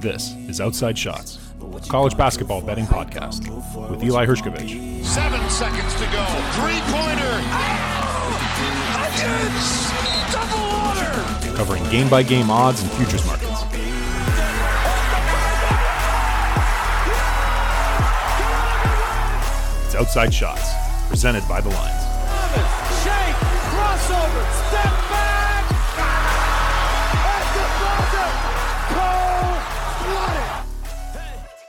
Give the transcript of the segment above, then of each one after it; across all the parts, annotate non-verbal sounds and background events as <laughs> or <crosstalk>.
This is Outside Shots, college basketball betting podcast with Eli Hershkovich. Seven seconds to go. Three pointer. Huggins! Double order! Covering game by game odds and futures markets. It's Outside Shots, presented by The Lines. Shake, crossover, step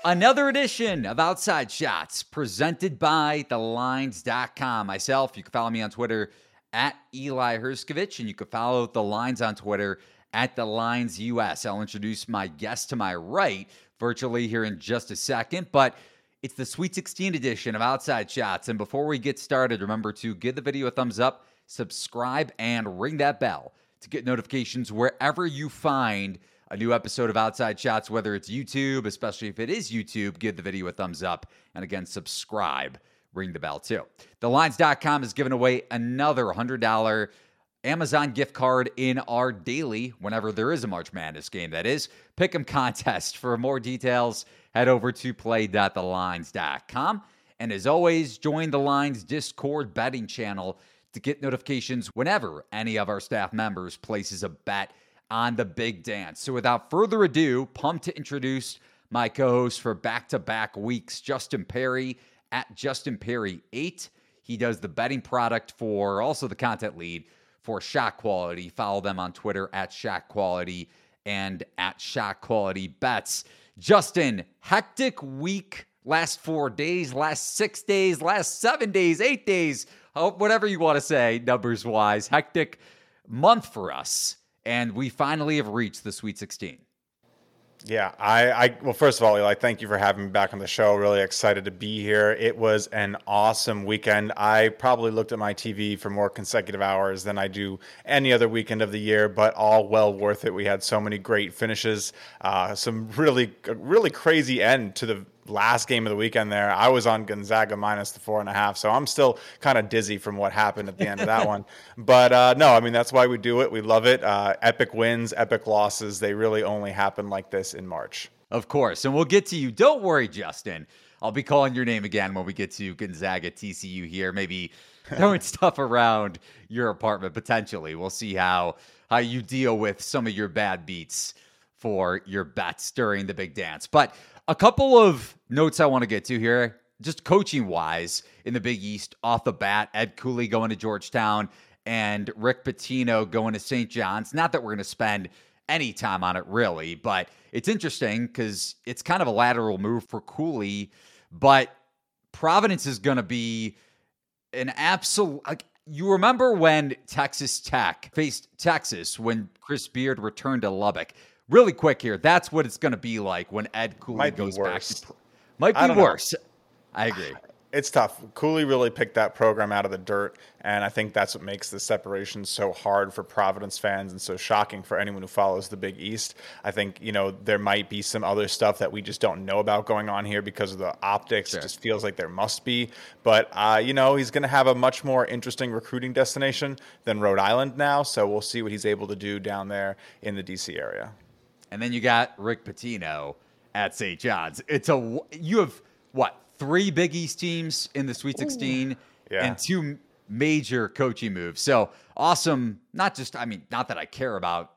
Another edition of Outside Shots presented by TheLines.com. Myself, you can follow me on Twitter at Eli Hershkovich, and you can follow The Lines on Twitter at The Lines US. I'll introduce my guest to my right virtually here in just a second, but it's the Sweet 16 edition of Outside Shots. And before we get started, remember to give the video a thumbs up, subscribe, and ring that bell to get notifications wherever you find a new episode of Outside Shots, whether it's YouTube, especially if it is YouTube, give the video a thumbs up. And again, subscribe, ring the bell too. TheLines.com is giving away another $100 Amazon gift card in our daily, whenever there is a March Madness game, that is, pick 'em contest. For more details, head over to play.thelines.com. And as always, join the Lines Discord betting channel to get notifications whenever any of our staff members places a bet on the big dance. So without further ado, pumped to introduce my co-host for back-to-back weeks, Justin Perri at Justin Perri 8. He does the betting product for also the content lead for Shot Quality. Follow them on Twitter at Shot Quality and at Shot Quality Bets. Justin, hectic week, last four days, last six days, last seven days, eight days, whatever you want to say, numbers wise. Hectic month for us. And we finally have reached the Sweet 16. Yeah, I, I well, first of all, Eli, thank you for having me back on the show. Really excited to be here. It was an awesome weekend. I probably looked at my TV for more consecutive hours than I do any other weekend of the year, but all well worth it. We had so many great finishes, uh, some really, really crazy end to the last game of the weekend there. I was on Gonzaga minus the four and a half, so I'm still kind of dizzy from what happened at the end of that one. <laughs> But uh, no, I mean that's why we do it. We love it. Uh, epic wins, epic losses. They really only happen like this in March. Of course, and we'll get to you. Don't worry, Justin. I'll be calling your name again when we get to Gonzaga TCU here. Maybe <laughs> throwing stuff around your apartment potentially. We'll see how how you deal with some of your bad beats for your bets during the big dance. But a couple of notes I want to get to here, just coaching wise in the Big East off the bat. Ed Cooley going to Georgetown and Rick Pitino going to St. John's. Not that we're going to spend any time on it really, but it's interesting because it's kind of a lateral move for Cooley, but Providence is going to be an absolute. Like, you remember when Texas Tech faced Texas when Chris Beard returned to Lubbock? Really quick here, that's what it's going to be like when Ed Cooley Might goes back. To, might be know. worse. I agree. <sighs> It's tough. Cooley really picked that program out of the dirt, and I think that's what makes the separation so hard for Providence fans and so shocking for anyone who follows the Big East. I think you know there might be some other stuff that we just don't know about going on here because of the optics. Sure. It just feels like there must be, but uh, you know he's going to have a much more interesting recruiting destination than Rhode Island now. So we'll see what he's able to do down there in the DC area. And then you got Rick Pitino at St. John's. It's a you have what three Big East teams in the Sweet 16 Yeah. and two major coaching moves. So awesome. Not just I mean, not that I care about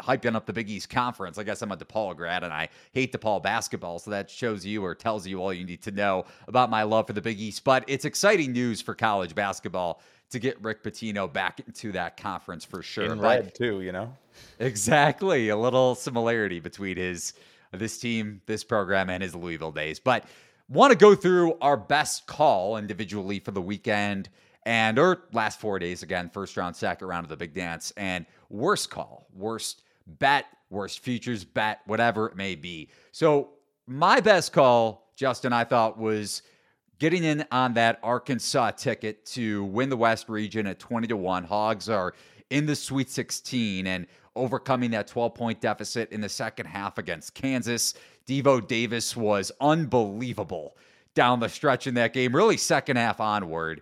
hyping up the Big East Conference. I guess I'm a DePaul grad and I hate DePaul basketball, so that shows you or tells you all you need to know about my love for the Big East. But it's exciting news for college basketball to get Rick Pitino back into that conference for sure. In But- red too, you know. Exactly. A little similarity between his this team, this program, and his Louisville days. But want to go through our best call individually for the weekend and or last four days again, first round, second round of the big dance, and worst call, worst bet, worst futures bet, whatever it may be. So my best call, Justin, I thought was getting in on that Arkansas ticket to win the West region at 20 to 1. Hogs are in the Sweet 16 and overcoming that 12 point deficit in the second half against Kansas. Devo Davis was unbelievable down the stretch in that game, really second half onward.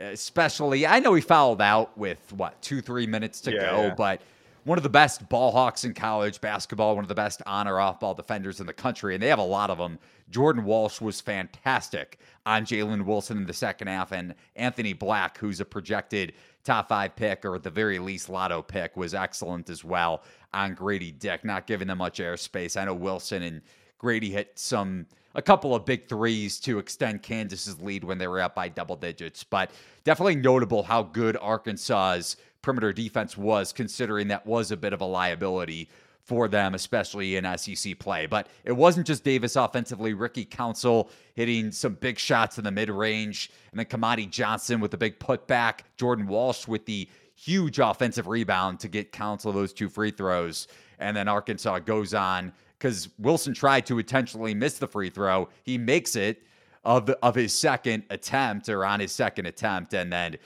Especially, I know he fouled out with what two, three minutes to Yeah, go, yeah. but one of the best ball hawks in college basketball, one of the best on or off ball defenders in the country, and they have a lot of them. Jordan Walsh was fantastic on Jalen Wilson in the second half, and Anthony Black, who's a projected top five pick or at the very least lotto pick, was excellent as well on Grady Dick, not giving them much airspace. I know Wilson and Grady hit some a couple of big threes to extend Kansas's lead when they were up by double digits, but definitely notable how good Arkansas's perimeter defense was, considering that was a bit of a liability for them, especially in SEC play. But it wasn't just Davis offensively. Ricky Council hitting some big shots in the mid range, and then Kamani Johnson with the big putback, Jordan Walsh with the huge offensive rebound to get Council those two free throws. And then Arkansas goes on because Wilson tried to intentionally miss the free throw. He makes it of, of his second attempt or on his second attempt. And then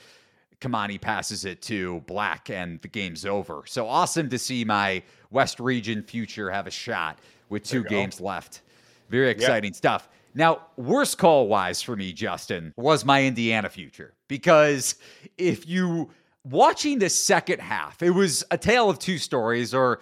Kamani passes it to Black, and the game's over. So awesome to see my West Region future have a shot with two games left. Very exciting yep. stuff. Now, worst call wise for me, Justin, was my Indiana future because if you watching the second half, it was a tale of two stories, or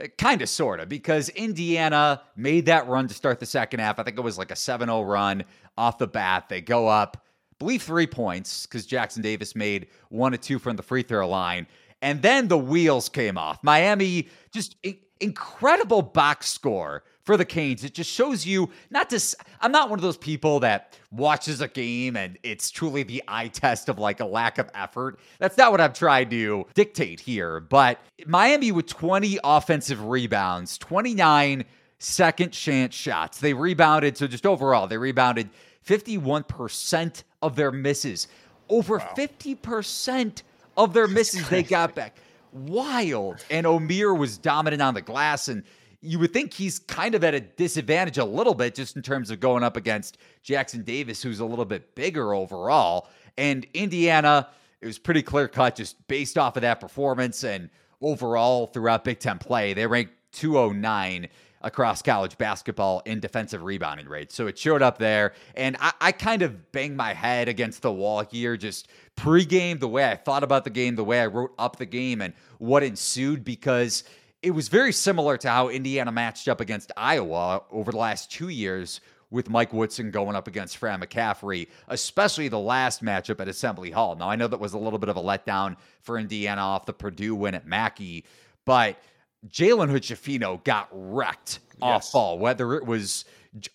eh, kind of, sort of, because Indiana made that run to start the second half. I think it was like a 7 0 run off the bat. They go up believe three points because Jackson Davis made one or two from the free throw line. And then the wheels came off. Miami just incredible box score for the Canes. It just shows you not to. I'm not one of those people that watches a game and it's truly the eye test of like a lack of effort. That's not what I'm trying to dictate here. But Miami with 20 offensive rebounds, 29 second chance shots. They rebounded. So just overall, they rebounded 51% of their misses. Over wow. 50% of their misses they got back. Wild. And Omier was dominant on the glass. And you would think he's kind of at a disadvantage a little bit just in terms of going up against Jackson Davis, who's a little bit bigger overall. And Indiana, it was pretty clear cut just based off of that performance and overall throughout Big Ten play. They ranked 209 across college basketball in defensive rebounding rate. So it showed up there. And I, I, kind of banged my head against the wall here, just pregame, the way I thought about the game, the way I wrote up the game, and what ensued, because it was very similar to how Indiana matched up against Iowa over the last two years. With Mike Woodson going up against Fran McCaffery, especially the last matchup at Assembly Hall. Now, I know that was a little bit of a letdown for Indiana off the Purdue win at Mackey, but Jalen Hood got wrecked yes. off ball, whether it was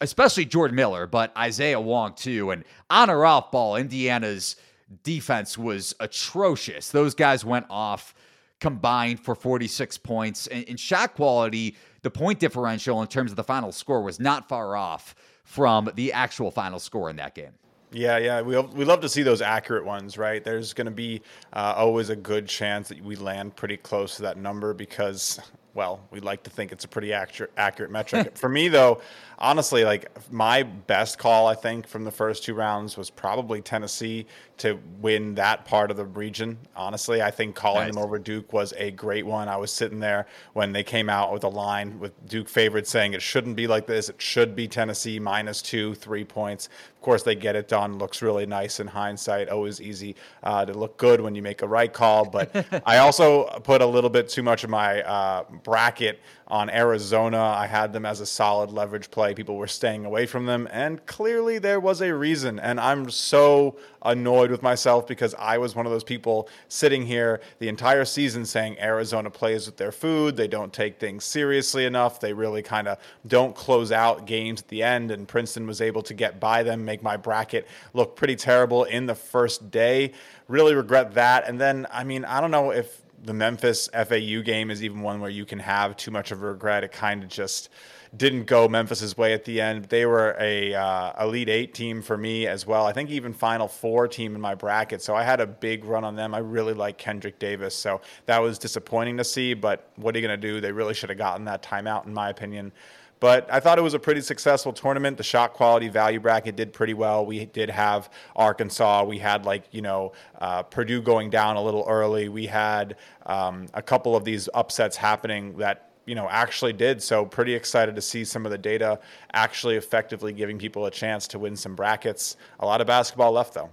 especially Jordan Miller, but Isaiah Wong too. And on or off ball, Indiana's defense was atrocious. Those guys went off combined for 46 points. And in shot quality, the point differential in terms of the final score was not far off from the actual final score in that game. Yeah, yeah, we we love to see those accurate ones, right? There's going to be uh, always a good chance that we land pretty close to that number because well, we like to think it's a pretty accurate, accurate metric. <laughs> For me, though, honestly, like my best call, I think, from the first two rounds was probably Tennessee to win that part of the region. Honestly, I think calling nice. them over Duke was a great one. I was sitting there when they came out with a line with Duke favorites saying it shouldn't be like this. It should be Tennessee minus two, three points. Of course, they get it done. Looks really nice in hindsight. Always easy uh, to look good when you make a right call. But <laughs> I also put a little bit too much of my uh, bracket on Arizona. I had them as a solid leverage play. People were staying away from them, and clearly there was a reason. And I'm so annoyed with myself because I was one of those people sitting here the entire season saying Arizona plays with their food. They don't take things seriously enough. They really kind of don't close out games at the end. And Princeton was able to get by them, make my bracket look pretty terrible in the first day. Really regret that. And then, I mean, I don't know if the Memphis FAU game is even one where you can have too much of a regret. It kind of just didn't go Memphis's way at the end. They were a uh, elite eight team for me as well. I think even Final Four team in my bracket. So I had a big run on them. I really like Kendrick Davis. So that was disappointing to see. But what are you going to do? They really should have gotten that timeout, in my opinion. But I thought it was a pretty successful tournament. The shot quality value bracket did pretty well. We did have Arkansas. We had like you know uh, Purdue going down a little early. We had um, a couple of these upsets happening that you know actually did. So pretty excited to see some of the data actually effectively giving people a chance to win some brackets. A lot of basketball left though.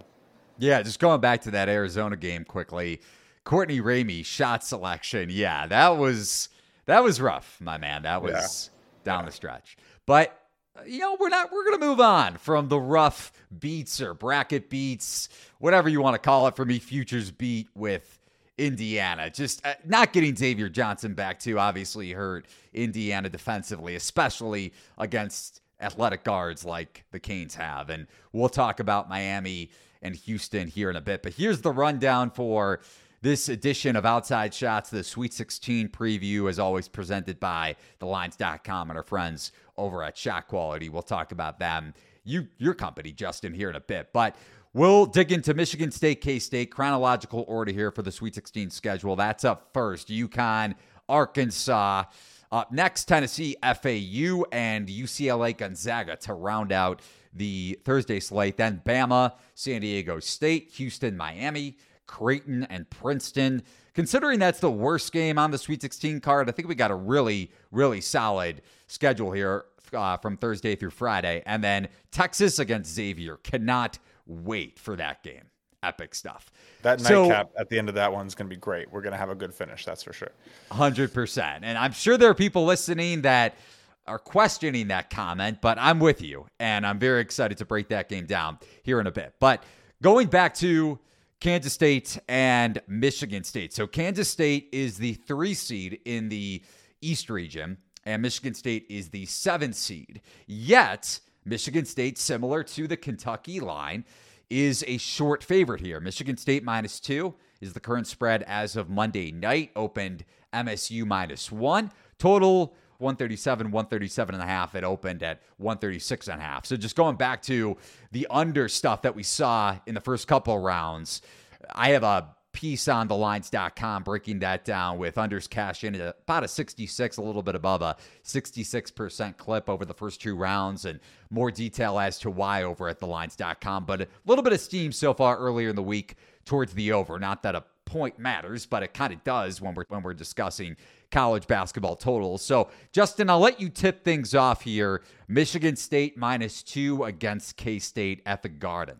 Yeah, just going back to that Arizona game quickly Courtney Ramey shot selection. Yeah, that was that was rough, my man. That was yeah. Down the stretch. But you know, we're not we're gonna move on from the rough beats or bracket beats, whatever you want to call it for me, futures beat with Indiana. Just uh, not getting Xavier Johnson back too obviously hurt Indiana defensively, especially against athletic guards like the Canes have. And we'll talk about Miami and Houston here in a bit. But here's the rundown for this edition of Outside Shots, the Sweet 16 preview, as always presented by TheLines.com and our friends over at Shot Quality. We'll talk about them, you, your company, Justin, here in a bit. But We'll dig into Michigan State, K State, chronological order here for the Sweet 16 schedule. That's up first. UConn, Arkansas. Up next, Tennessee, FAU, and UCLA Gonzaga to round out the Thursday slate. Then Bama, San Diego State, Houston, Miami, Creighton, and Princeton. Considering that's the worst game on the Sweet 16 card, I think we got a really, really solid schedule here uh, from Thursday through Friday. And then Texas against Xavier. Cannot wait for that game. Epic stuff. That so, nightcap at the end of that one's going to be great. We're going to have a good finish, that's for sure. 100%. And I'm sure there are people listening that are questioning that comment, but I'm with you. And I'm very excited to break that game down here in a bit. But going back to Kansas State and Michigan State. So Kansas State is the three seed in the East region, and Michigan State is the seventh seed. Yet, Michigan State, similar to the Kentucky line, is a short favorite here. Michigan State minus two is the current spread as of Monday night. Opened MSU minus one. Total 137, 137 and a half. It opened at 136 and a half. So just going back to the under stuff that we saw in the first couple rounds, I have a piece on thelines.com breaking that down with unders cash in at about a 66, a little bit above a 66% clip over the first two rounds, and more detail as to why over at thelines.com. But a little bit of steam so far earlier in the week towards the over. Not that a point matters, but it kind of does when we're when we're discussing college basketball totals. So, Justin, I'll let you tip things off here. Michigan State minus two against K State at the Garden.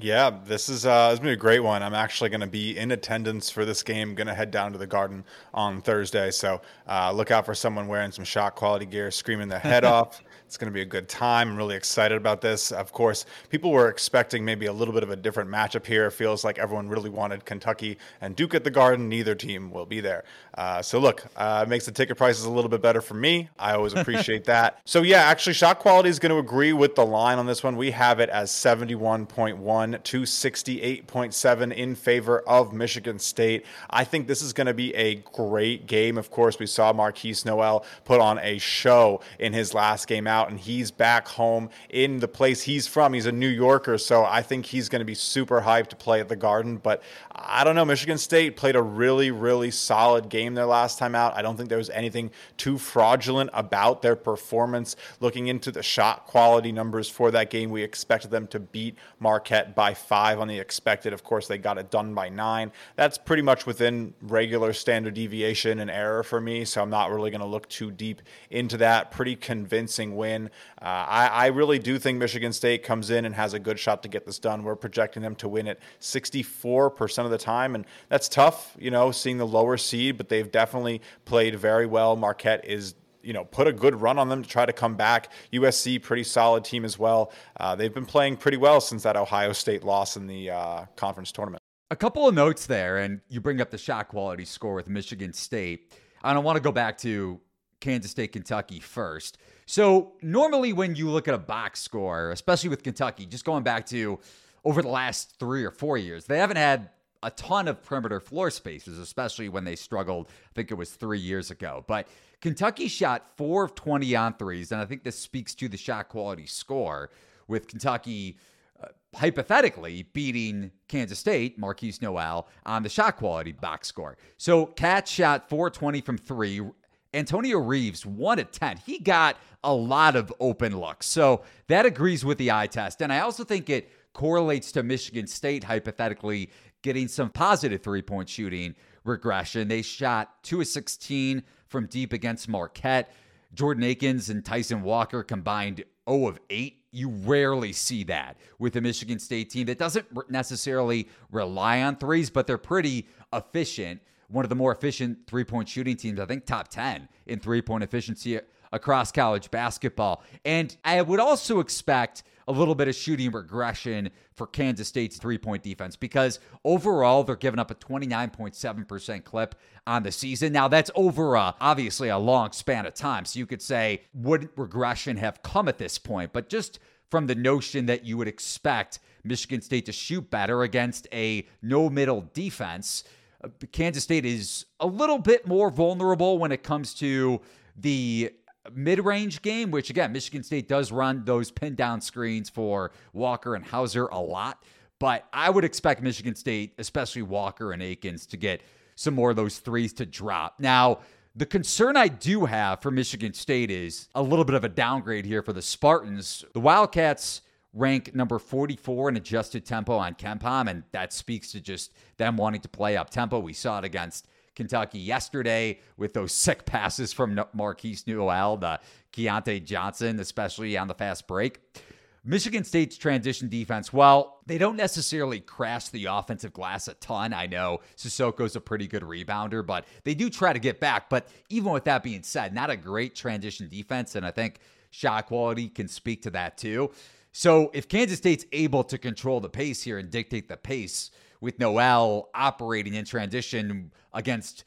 Yeah, this is uh, this is gonna be a great one. I'm actually going to be in attendance for this game. Going to head down to the Garden on Thursday, so uh, look out for someone wearing some shot quality gear, screaming their head <laughs> off. It's going to be a good time. I'm really excited about this. Of course, people were expecting maybe a little bit of a different matchup here. It feels like everyone really wanted Kentucky and Duke at the Garden. Neither team will be there. Uh, so look, uh, it makes the ticket prices a little bit better for me. I always <laughs> appreciate that. So yeah, actually, shot quality is going to agree with the line on this one. We have it as 71.1 to 68.7 in favor of Michigan State. I think this is going to be a great game. Of course, we saw Markquis Nowell put on a show in his last game out out and he's back home in the place he's from. He's a New Yorker, so I think he's going to be super hyped to play at the Garden. But I don't know. Michigan State played a really, really solid game their last time out. I don't think there was anything too fraudulent about their performance. Looking into the shot quality numbers for that game, we expected them to beat Marquette by five on the expected. Of course, they got it done by nine. That's pretty much within regular standard deviation and error for me, so I'm not really going to look too deep into that. Pretty convincing win win. Uh, I, I, really do think Michigan State comes in and has a good shot to get this done. We're projecting them to win it 64% of the time, and that's tough, you know, seeing the lower seed, but they've definitely played very well. Marquette is you know, put a good run on them to try to come back. USC, pretty solid team as well. Uh, they've been playing pretty well since that Ohio State loss in the uh, conference tournament. A couple of notes there, and you bring up the shot quality score with Michigan State. I don't want to go back to Kansas State, Kentucky first. So, normally when you look at a box score, especially with Kentucky, just going back to over the last three or four years, they haven't had a ton of perimeter floor spaces, especially when they struggled. I think it was three years ago. But Kentucky shot four of 20 on threes. And I think this speaks to the shot quality score with Kentucky uh, hypothetically beating Kansas State, Markquis Nowell, on the shot quality box score. So Cat shot 420 from three. Antonio Reeves, one at 10. He got a lot of open looks. So that agrees with the eye test. And I also think it correlates to Michigan State hypothetically getting some positive three point shooting regression. They shot 2 of 16 from deep against Marquette. Jaden Akins and Tyson Walker combined 0 of 8 you rarely see that with a Michigan State team that doesn't necessarily rely on threes, but they're pretty efficient. One of the more efficient three point shooting teams, I think top 10 in three point efficiency across college basketball. And I would also expect a little bit of shooting regression for Kansas State's three point defense because overall they're giving up a 29.7% clip on the season. Now, that's over a, obviously a long span of time. So you could say, would regression have come at this point? But just from the notion that you would expect Michigan State to shoot better against a no middle defense. Kansas State is a little bit more vulnerable when it comes to the mid range game, which again, Michigan State does run those pin down screens for Walker and Hauser a lot. But I would expect Michigan State, especially Walker and Akins, to get some more of those threes to drop. Now, the concern I do have for Michigan State is a little bit of a downgrade here for the Spartans. The Wildcats rank number 44 in adjusted tempo on KenPom, and that speaks to just them wanting to play up tempo. We saw it against Kentucky yesterday with those sick passes from Markquis Nowell, the Keyontae Johnson, especially on the fast break. Michigan State's transition defense, well, they don't necessarily crash the offensive glass a ton. I know Sissoko's a pretty good rebounder, but they do try to get back. But even with that being said, not a great transition defense. And I think shot quality can speak to that too. So if Kansas State's able to control the pace here and dictate the pace, with Nowell operating in transition against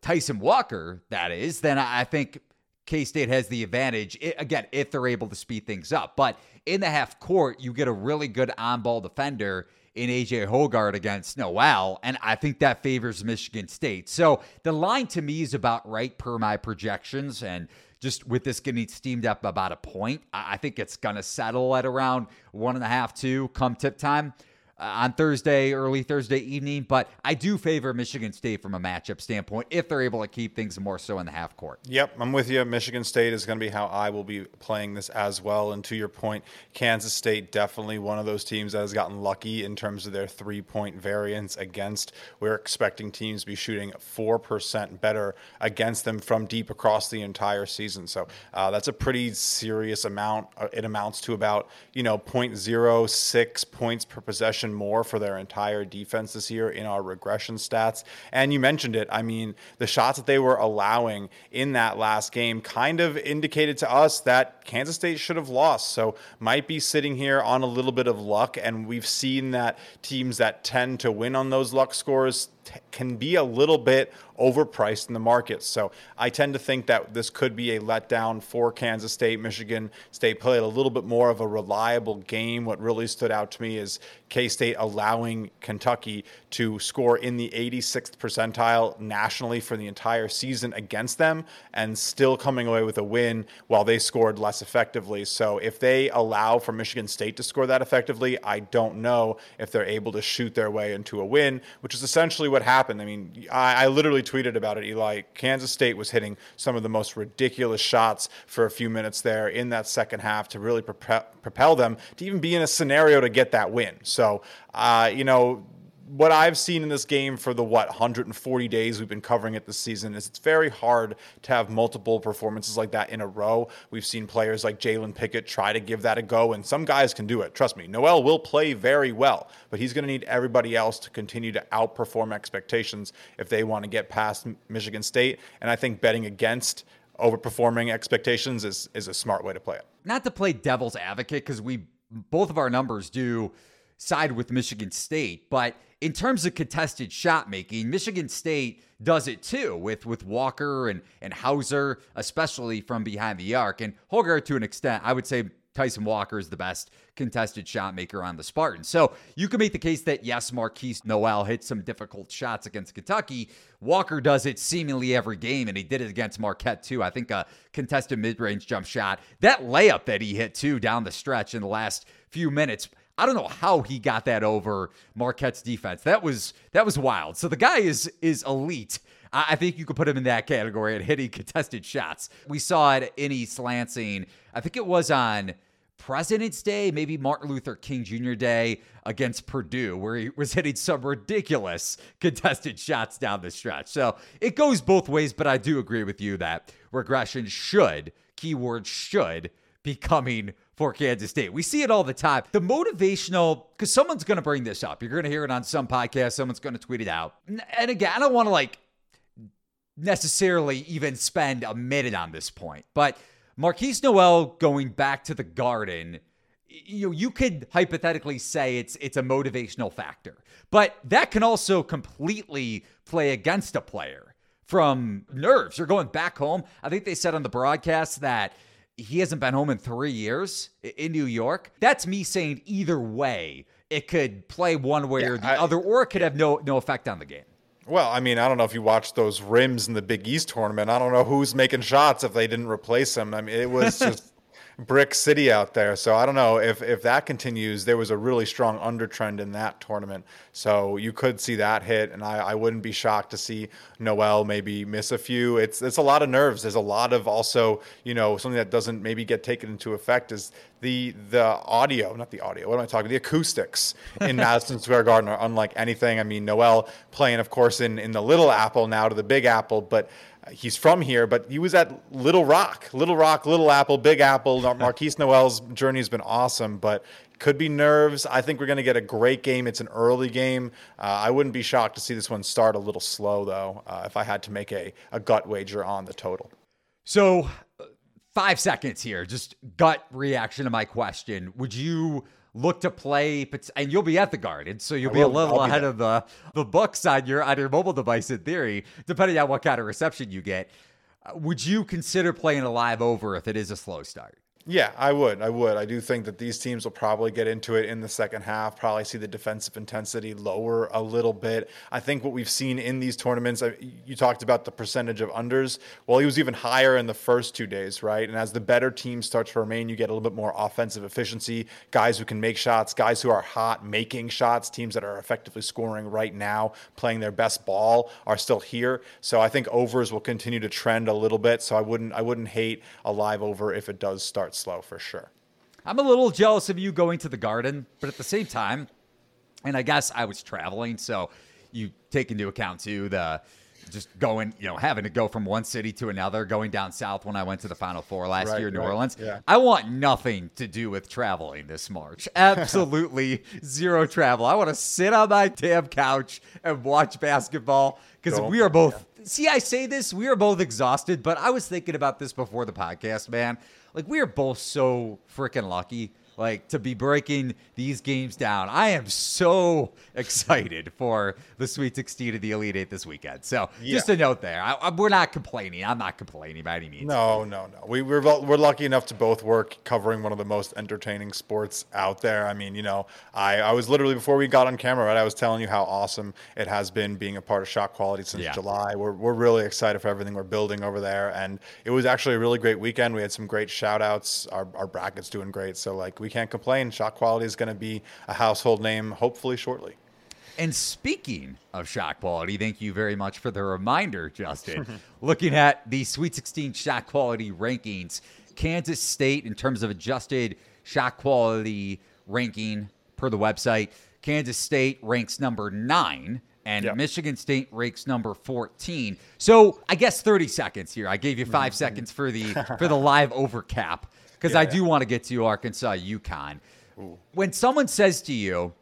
Tyson Walker, that is, then I think K State has the advantage, again, if they're able to speed things up. But in the half court, you get a really good on ball defender in AJ Hoggard against Nowell, and I think that favors Michigan State. So the line to me is about right per my projections, and just with this getting steamed up about a point, I think it's going to settle at around one and a half, two come tip time on Thursday, early Thursday evening. But I do favor Michigan State from a matchup standpoint if they're able to keep things more so in the half court. Yep, I'm with you. Michigan State is going to be how I will be playing this as well. And to your point, Kansas State definitely one of those teams that has gotten lucky in terms of their three point variance against. We're expecting teams to be shooting 4% better against them from deep across the entire season. So uh, that's a pretty serious amount. Uh, it amounts to about, you know, 0.06 points per possession more for their entire defense this year in our regression stats. And you mentioned it. I mean, the shots that they were allowing in that last game kind of indicated to us that Kansas State should have lost. So might be sitting here on a little bit of luck. And we've seen that teams that tend to win on those luck scores t- can be a little bit overpriced in the market. So I tend to think that this could be a letdown for Kansas State. Michigan State played a little bit more of a reliable game. What really stood out to me is K State allowing Kentucky to score in the 86th percentile nationally for the entire season against them and still coming away with a win while they scored less effectively. So if they allow for Michigan State to score that effectively, I don't know if they're able to shoot their way into a win, which is essentially what happened. I mean, I, I literally tweeted about it, Eli. Kansas State was hitting some of the most ridiculous shots for a few minutes there in that second half to really propel, propel them to even be in a scenario to get that win. So, uh, you know, what I've seen in this game for the what 140 days we've been covering it this season is it's very hard to have multiple performances like that in a row. We've seen players like Jalen Pickett try to give that a go, and some guys can do it. Trust me, Nowell will play very well, but he's going to need everybody else to continue to outperform expectations if they want to get past Michigan State. And I think betting against overperforming expectations is is a smart way to play it. Not to play devil's advocate because we both of our numbers do side with Michigan State, but in terms of contested shot making, Michigan State does it too with with Walker and and Hauser, especially from behind the arc, and Hoggard to an extent. I would say Tyson Walker is the best contested shot maker on the Spartans. So you can make the case that yes, Markquis Nowell hit some difficult shots against Kentucky. Walker does it seemingly every game, and he did it against Marquette too. I think a contested mid range jump shot, that layup that he hit too down the stretch in the last few minutes I don't know how he got that over Marquette's defense. That was that was wild. So the guy is is elite. I think you could put him in that category at hitting contested shots. We saw it in East Lansing. I think it was on President's Day, maybe Martin Luther King Jr. Day against Purdue, where he was hitting some ridiculous contested shots down the stretch. So it goes both ways, but I do agree with you that regression should, keyword should, be coming for Kansas State. We see it all the time. The motivational, because someone's going to bring this up. You're going to hear it on some podcast. Someone's going to tweet it out. And again, I don't want to like necessarily even spend a minute on this point, but Markquis Nowell going back to the Garden you know, you could hypothetically say it's it's a motivational factor, but that can also completely play against a player from nerves. You're going back home. I think they said on the broadcast that he hasn't been home in three years in New York. That's me saying either way, it could play one way yeah, or the I, other, or it could have no no effect on the game. Well, I mean, I don't know if you watched those rims in the Big East tournament. I don't know who's making shots if they didn't replace him. I mean, it was <laughs> just brick city out there. So I don't know if if that continues. There was a really strong undertrend in that tournament, so you could see that hit, and I, I wouldn't be shocked to see Nowell maybe miss a few. It's it's a lot of nerves. There's a lot of also you know something that doesn't maybe get taken into effect is the the audio, not the audio. What am I talking? The acoustics in <laughs> Madison Square Garden are unlike anything. I mean, Nowell playing, of course, in in the Little Apple now to the Big Apple, but he's from here, but he was at Little Rock, Little Rock, Little Apple, Big Apple. Markquis Nowell's journey has been awesome, but could be nerves. I think we're going to get a great game. It's an early game. Uh, I wouldn't be shocked to see this one start a little slow, though, uh, if I had to make a, a gut wager on the total. So, five seconds here, just gut reaction to my question. Would you look to play, and you'll be at the Garden, so you'll be a little I'll ahead of the the books on your on your mobile device in theory, depending on what kind of reception you get. Uh, would you consider playing a live over if it is a slow start? Yeah, I would. I would. I do think that these teams will probably get into it in the second half, probably see the defensive intensity lower a little bit. I think what we've seen in these tournaments, you talked about the percentage of unders. Well, he was even higher in the first two days, right? And as the better team starts to remain, you get a little bit more offensive efficiency, guys who can make shots, guys who are hot making shots, teams that are effectively scoring right now, playing their best ball are still here. So I think overs will continue to trend a little bit. So I wouldn't I wouldn't hate a live over if it does start slow for sure. I'm a little jealous of you going to the garden, but at the same time, and I guess I was traveling, so you take into account too the just going, you know, having to go from one city to another, going down south when I went to the Final Four last right, year in New right. Orleans. Yeah. I want nothing to do with traveling this March. <laughs> Absolutely zero travel. I want to sit on my damn couch and watch basketball because we are both. Yeah. See, I say this, we are both exhausted, but I was thinking about this before the podcast, man like we are both so freaking lucky like to be breaking these games down. I am so <laughs> excited for the Sweet 16 of the Elite Eight this weekend. So yeah. just a note there, I, I, we're not complaining. I'm not complaining by any means. No, no, no. We, we're we're lucky enough to both work covering one of the most entertaining sports out there. I mean, you know, I, I was literally before we got on camera, right? I was telling you how awesome it has been being a part of Shot Quality since yeah. July. We're we're really excited for everything we're building over there, and it was actually a really great weekend. We had some great shout outs. Our our brackets doing great. So like we can't complain. Shot quality is going to be a household name hopefully shortly. And speaking of shot quality, thank you very much for the reminder, Justin. <laughs> Looking at the Sweet 16 shot quality rankings, Kansas State, in terms of adjusted shot quality ranking per the website, Kansas State ranks number nine and yep. Michigan State ranks number 14. So I guess 30 seconds here. I gave you 5 <laughs> mm-hmm. seconds for the for the live over cap because yeah, I do want to get to Arkansas, UConn. Ooh. When someone says to you,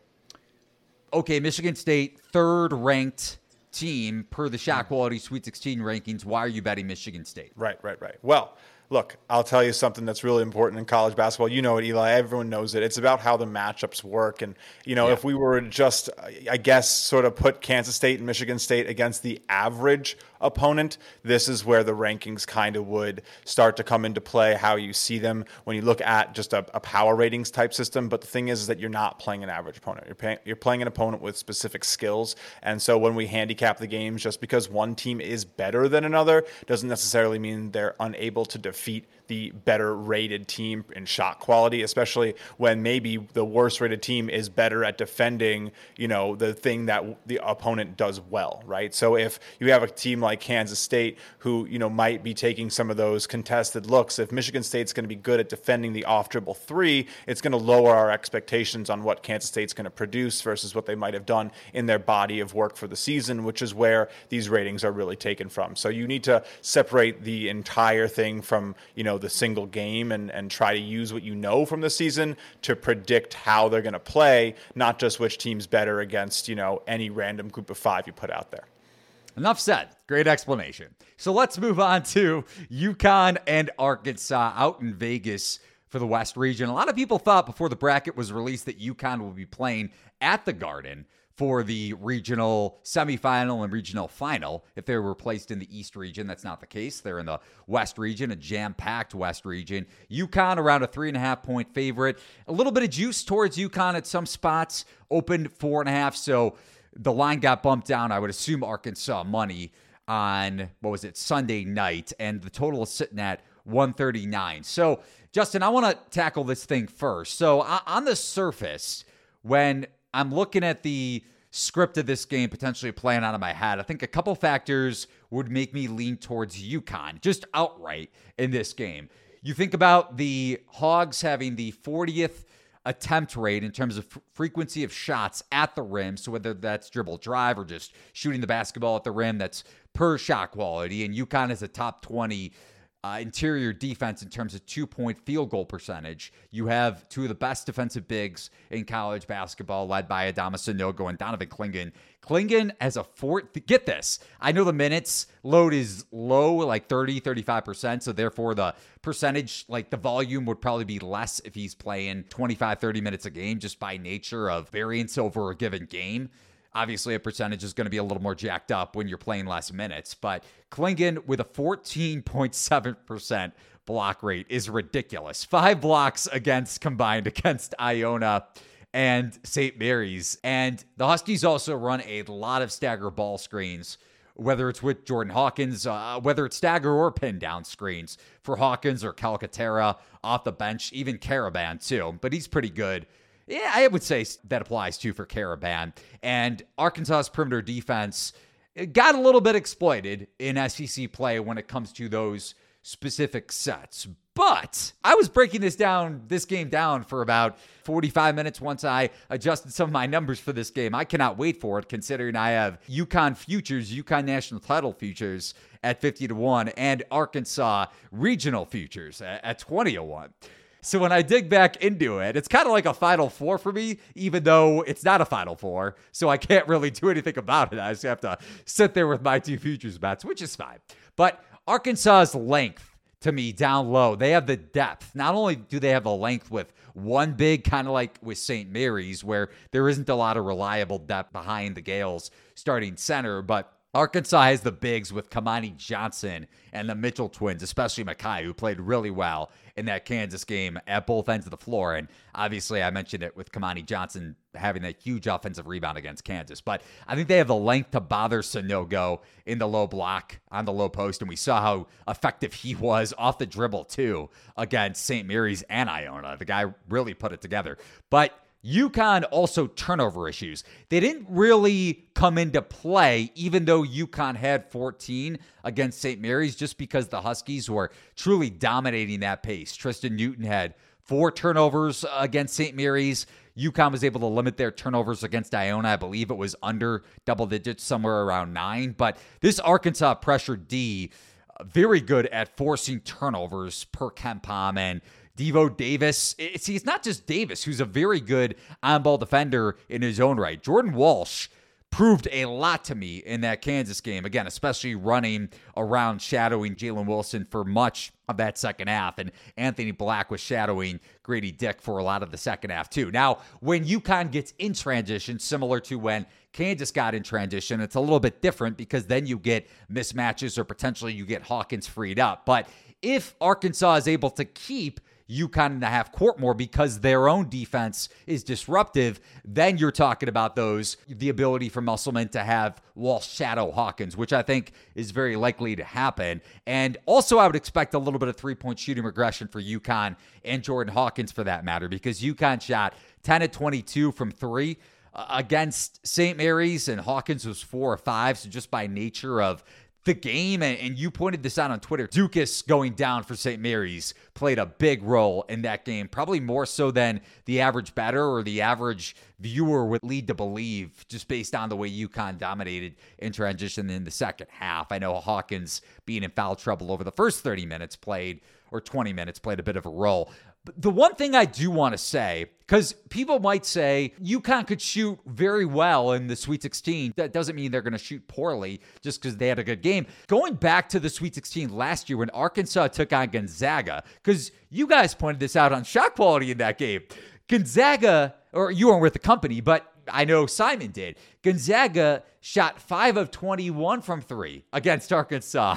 okay, Michigan State, third ranked team per the shot mm. quality Sweet 16 rankings, why are you betting Michigan State? Right, right, right. Well, look, I'll tell you something that's really important in college basketball. You know it, Eli. Everyone knows it. It's about how the matchups work. And, you know, yeah. if we were just, I guess, sort of put Kansas State and Michigan State against the average opponent, this is where the rankings kind of would start to come into play, how you see them when you look at just a, a power ratings type system. But the thing is, is that you're not playing an average opponent. You're, pay, you're playing an opponent with specific skills. And so when we handicap the games, just because one team is better than another doesn't necessarily mean they're unable to defeat the better rated team in shot quality, especially when maybe the worst rated team is better at defending, you know, the thing that the opponent does well, right? So if you have a team like Kansas State who, you know, might be taking some of those contested looks, if Michigan State's going to be good at defending the off dribble three, it's going to lower our expectations on what Kansas State's going to produce versus what they might have done in their body of work for the season, which is where these ratings are really taken from. So you need to separate the entire thing from from you know the single game and and try to use what you know from the season to predict how they're going to play, not just which team's better against you know any random group of five you put out there. Enough said. Great explanation. So let's move on to UConn and Arkansas out in Vegas for the West region. A lot of people thought before the bracket was released that UConn will be playing at the Garden for the regional semifinal and regional final if they were placed in the East region. That's not the case. They're in the West region, a jam packed West region. UConn around a three and a half point favorite. A little bit of juice towards UConn at some spots, opened four and a half. So the line got bumped down. I would assume Arkansas money on what was it Sunday night, and the total is sitting at 139. So, Justin, I want to tackle this thing first. So, on the surface, when I'm looking at the script of this game potentially playing out of my head, I think a couple factors would make me lean towards UConn just outright in this game. You think about the Hogs having the 40th attempt rate in terms of f- frequency of shots at the rim. So whether that's dribble drive or just shooting the basketball at the rim, that's per shot quality. And UConn is a top 20 uh, interior defense in terms of two point field goal percentage. You have two of the best defensive bigs in college basketball, led by Adama Sanogo and Donovan Clingan. Clingan has a fourth. Get this. I know the minutes load is low, like 30, 35%. So therefore, the percentage, like the volume would probably be less if he's playing 25, 30 minutes a game just by nature of variance over a given game. Obviously, a percentage is going to be a little more jacked up when you're playing less minutes, but Clingan with a 14.7% block rate is ridiculous. Five blocks against combined against Iona and St. Mary's. And the Huskies also run a lot of stagger ball screens, whether it's with Jordan Hawkins, uh, whether it's stagger or pin down screens for Hawkins or Calcaterra off the bench, even Karaban too. But he's pretty good yeah, I would say that applies too for Karaban. And Arkansas's perimeter defense eh, got a little bit exploited in SEC play when it comes to those specific sets. But I was breaking this down, this game down for about 45 minutes once I adjusted some of my numbers for this game. I cannot wait for it, considering I have UConn futures, UConn national title futures at 50 to 1, and Arkansas regional futures at 20 to 1. So when I dig back into it, it's kind of like a Final Four for me, even though it's not a Final Four. So I can't really do anything about it. I just have to sit there with my two futures bets, which is fine. But Arkansas's length to me down low, they have the depth. Not only do they have the length with one big, kind of like with St. Mary's, where there isn't a lot of reliable depth behind the Gaels starting center, but Arkansas has the bigs with Kamani Johnson and the Mitchell twins, especially Makhi, who played really well in that Kansas game at both ends of the floor. And obviously, I mentioned it with Kamani Johnson having that huge offensive rebound against Kansas. But I think they have the length to bother Sanogo in the low block on the low post. And we saw how effective he was off the dribble, too, against St. Mary's and Iona. The guy really put it together. But UConn also turnover issues. They didn't really come into play, even though UConn had 14 against St. Mary's, just because the Huskies were truly dominating that pace. Tristan Newton had four turnovers against St. Mary's. UConn was able to limit their turnovers against Iona. I believe it was under double digits, somewhere around nine. But this Arkansas pressure D, uh, very good at forcing turnovers per KenPom and Devo Davis. See, it's not just Davis, who's a very good on ball defender in his own right. Jordan Walsh proved a lot to me in that Kansas game. Again, especially running around shadowing Jalen Wilson for much of that second half. And Anthony Black was shadowing Grady Dick for a lot of the second half, too. Now, when UConn gets in transition, similar to when Kansas got in transition, it's a little bit different because then you get mismatches or potentially you get Hawkins freed up. But if Arkansas is able to keep UConn the half court more because their own defense is disruptive, then you're talking about those the ability for Musselman to have Walsh shadow Hawkins, which I think is very likely to happen. And also, I would expect a little bit of three point shooting regression for UConn and Jordan Hawkins for that matter, because UConn shot 10 of 22 from three uh, against St. Mary's, and Hawkins was four or five. So just by nature of the game, and, you pointed this out on Twitter, Ducas going down for St. Mary's played a big role in that game, probably more so than the average batter or the average viewer would lead to believe, just based on the way UConn dominated in transition in the second half. I know Hawkins being in foul trouble over the first 30 minutes played, or 20 minutes played a bit of a role. But the one thing I do want to say, because people might say UConn could shoot very well in the Sweet 16. That doesn't mean they're going to shoot poorly just because they had a good game. Going back to the Sweet 16 last year when Arkansas took on Gonzaga, because you guys pointed this out on shot quality in that game. Gonzaga, or you weren't with the company, but I know Simon did. Gonzaga shot 5 of 21 from 3 against Arkansas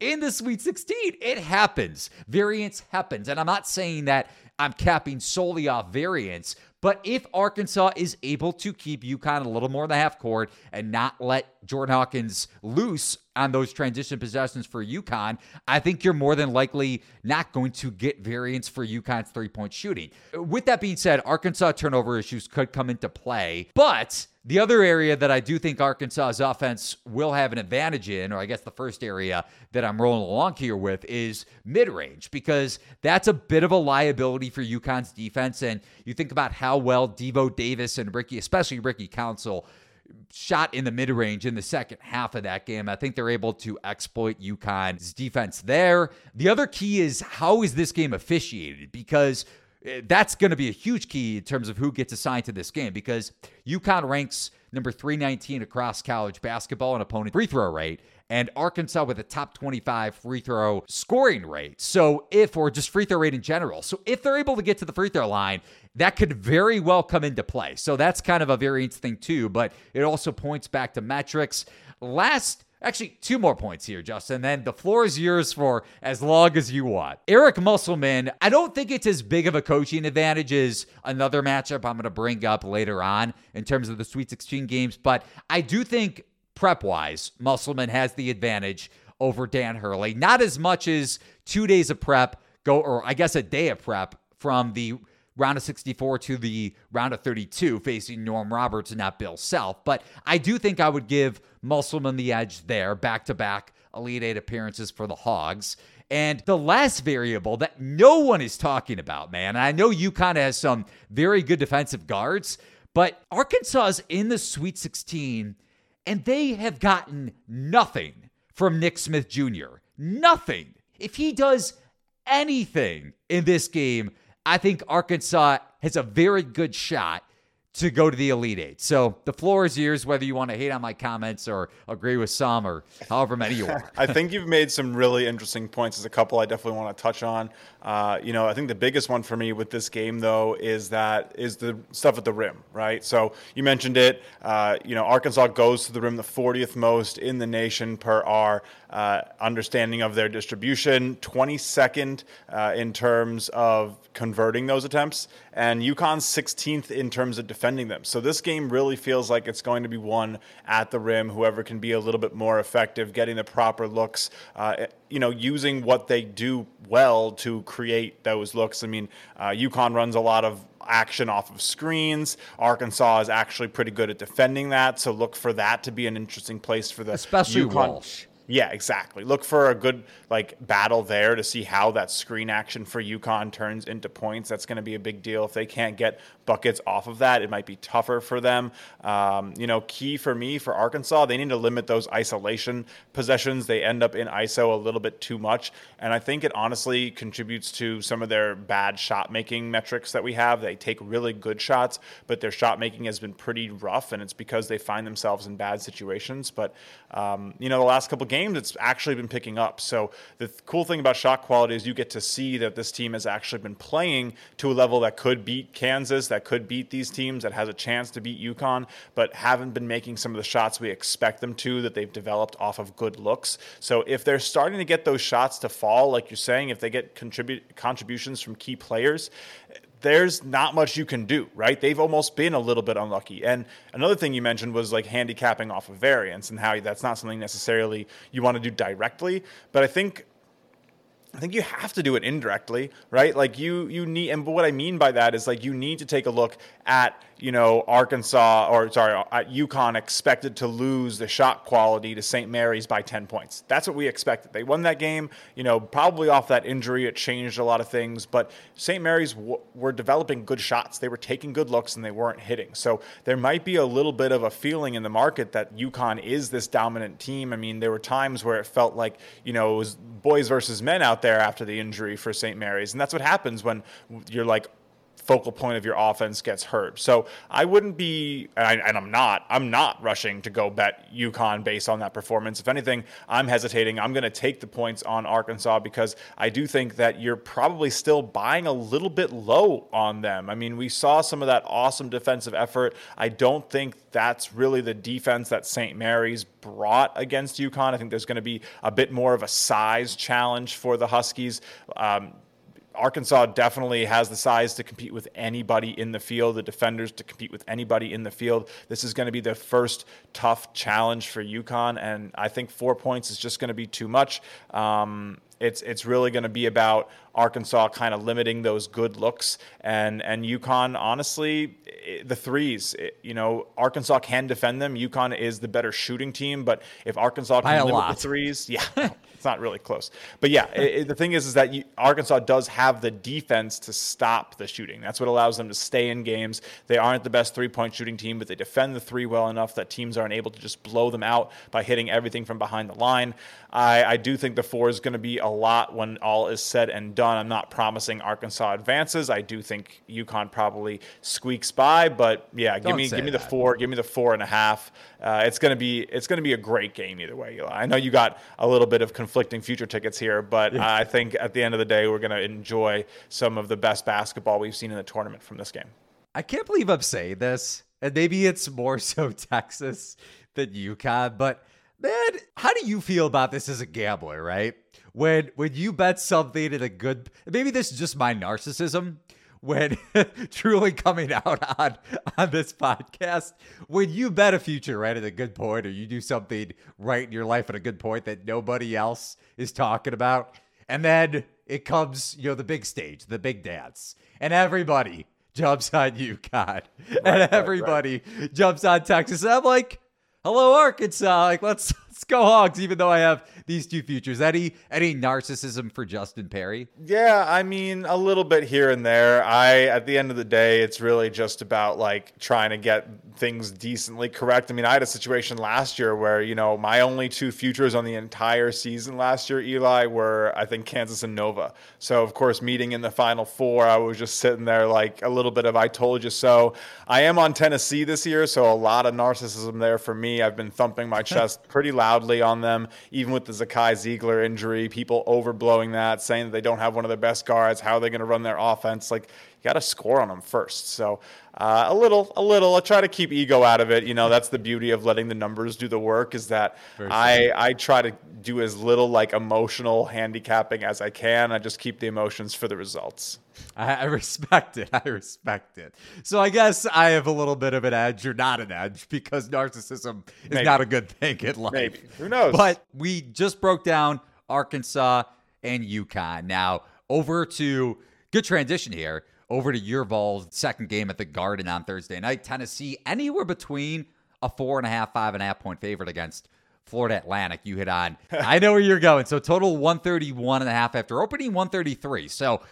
in the Sweet 16. It happens. Variance happens. And I'm not saying that I'm capping solely off variance, but if Arkansas is able to keep UConn a little more in the half court and not let Jordan Hawkins loose on those transition possessions for UConn, I think you're more than likely not going to get variance for UConn's three point shooting. With that being said, Arkansas turnover issues could come into play, but the other area that I do think Arkansas's offense will have an advantage in, or I guess the first area that I'm rolling along here with, is mid range, because that's a bit of a liability for UConn's defense. And you think about how well Devo Davis and Ricky, especially Ricky Council, shot in the mid range in the second half of that game. I think they're able to exploit UConn's defense there. The other key is how is this game officiated? Because eh, that's going to be a huge key in terms of who gets assigned to this game because UConn ranks number 319 across college basketball in opponent free throw rate and Arkansas with a top 25 free throw scoring rate. So if, or just free throw rate in general. So if they're able to get to the free throw line, that could very well come into play. So that's kind of a variance thing too, but it also points back to metrics. Last Actually, two more points here, Justin. Then the floor is yours for as long as you want. Eric Musselman, I don't think it's as big of a coaching advantage as another matchup I'm going to bring up later on in terms of the Sweet 16 games, but I do think prep wise, Musselman has the advantage over Dan Hurley. Not as much as two days of prep go, or I guess a day of prep from the round of 64 to the round of 32 facing Norm Roberts and not Bill Self. But I do think I would give Musselman the edge there, back to back Elite Eight appearances for the Hogs. And the last variable that no one is talking about, man, I know UConn has some very good defensive guards, but Arkansas is in the Sweet 16 and they have gotten nothing from Nick Smith Jr. Nothing. If he does anything in this game, I think Arkansas has a very good shot to go to the Elite Eight. So the floor is yours, whether you want to hate on my comments or agree with some or however many you want. I think you've made some really interesting points. There's a couple I definitely want to touch on. Uh, you know, I think the biggest one for me with this game, though, is that is the stuff at the rim, right? So you mentioned it. Uh, you know, Arkansas goes to the rim the 40th most in the nation per our uh, understanding of their distribution, 22nd uh, in terms of converting those attempts, and UConn's 16th in terms of defending them. So this game really feels like it's going to be won at the rim. Whoever can be a little bit more effective, getting the proper looks, uh, you know, using what they do well to create those looks. I mean, uh, UConn runs a lot of action off of screens. Arkansas is actually pretty good at defending that, so look for that to be an interesting place for the especially UConn. Walsh. Yeah, exactly. Look for a good like battle there to see how that screen action for UConn turns into points. That's going to be a big deal. If they can't get buckets off of that, it might be tougher for them. Um, you know, key for me for Arkansas, they need to limit those isolation possessions. They end up in ISO a little bit too much, and I think it honestly contributes to some of their bad shot making metrics that we have. They take really good shots, but their shot making has been pretty rough, and it's because they find themselves in bad situations. But um, you know, the last couple games, it's actually been picking up. So the th- cool thing about shot quality is you get to see that this team has actually been playing to a level that could beat Kansas, that could beat these teams, that has a chance to beat UConn, but haven't been making some of the shots we expect them to that they've developed off of good looks. So if they're starting to get those shots to fall, like you're saying, if they get contribute contributions from key players, there's not much you can do, right? They've almost been a little bit unlucky. And another thing you mentioned was like handicapping off of variance and how that's not something necessarily you want to do directly. But I think I think you have to do it indirectly, right? Like you you need and what I mean by that is like you need to take a look at, you know, Arkansas or sorry, at UConn expected to lose the shot quality to St. Mary's by 10 points. That's what we expected. They won that game, you know, probably off that injury it changed a lot of things, but St. Mary's w- were developing good shots. They were taking good looks and they weren't hitting. So there might be a little bit of a feeling in the market that UConn is this dominant team. I mean, there were times where it felt like, you know, it was boys versus men out there after the injury for St. Mary's. And that's what happens when you're like focal point of your offense gets hurt. So I wouldn't be, and, I, am not, I'm not rushing to go bet UConn based on that performance. If anything, I'm hesitating. I'm going to take the points on Arkansas because I do think that you're probably still buying a little bit low on them. I mean, we saw some of that awesome defensive effort. I don't think that's really the defense that St. Mary's brought against UConn. I think there's going to be a bit more of a size challenge for the Huskies. Um, Arkansas definitely has the size to compete with anybody in the field, the defenders to compete with anybody in the field. This is going to be the first tough challenge for UConn, and I think four points is just going to be too much. Um, it's it's really going to be about Arkansas kind of limiting those good looks, and and UConn honestly, the threes. It, you know, Arkansas can defend them. UConn is the better shooting team, but if Arkansas can limit lot. the threes, yeah. <laughs> it's not really close. But yeah, it, the thing is, is that you, Arkansas does have the defense to stop the shooting. That's what allows them to stay in games. They aren't the best three point shooting team, but they defend the three well enough that teams aren't able to just blow them out by hitting everything from behind the line. I, I do think the four is going to be a lot when all is said and done. I'm not promising Arkansas advances. I do think UConn probably squeaks by, but yeah, Don't give me give me the four, give me the four and a half. Uh, it's gonna be it's gonna be a great game either way. Eli. I know you got a little bit of conflicting future tickets here, but yeah. I think at the end of the day, we're gonna enjoy some of the best basketball we've seen in the tournament from this game. I can't believe I'm saying this, and maybe it's more <laughs> so Texas than UConn, but man, how do you feel about this as a gambler, right? When when you bet something in a good maybe this is just my narcissism, when <laughs> truly coming out on on this podcast when you bet a future right at a good point or you do something right in your life at a good point that nobody else is talking about and then it comes you know the big stage the big dance and everybody jumps on you <laughs> god right, and everybody right, right. jumps on texas and i'm like hello Arkansas. Like let's let's go Hogs. Even though I have these two futures, any any narcissism for Justin Perri? Yeah, I mean a little bit here and there. I at the end of the day, it's really just about like trying to get things decently correct. I mean, I had a situation last year where you know my only two futures on the entire season last year, Eli, were I think Kansas and Nova. So of course, meeting in the Final Four, I was just sitting there like a little bit of I told you so. I am on Tennessee this year, so a lot of narcissism there for me. I've been thumping my <laughs> chest pretty loudly on them, even with the Zakai Zeigler injury. People overblowing that, saying that they don't have one of the best guards. How are they going to run their offense? Like you got to score on them first. So uh, a little, a little. I try to keep ego out of it. You know, that's the beauty of letting the numbers do the work. Is that I I try to do as little like emotional handicapping as I can. I just keep the emotions for the results. I, I respect it. <laughs> I respect it. So I guess I have a little bit of an edge, or not an edge, because narcissism is Maybe. not a good thing in life. Maybe who knows? But we just broke down Arkansas and UConn. Now over to good transition here over to your Vols' second game at the Garden on Thursday night. Tennessee, anywhere between a four and a half, five and a half point favorite against Florida Atlantic. You hit on. <laughs> I know where you're going. So total 131 and a half after opening 133. So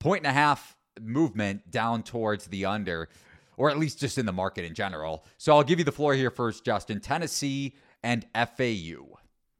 point and a half movement down towards the under, or at least just in the market in general. So I'll give you the floor here first, Justin. Tennessee and FAU.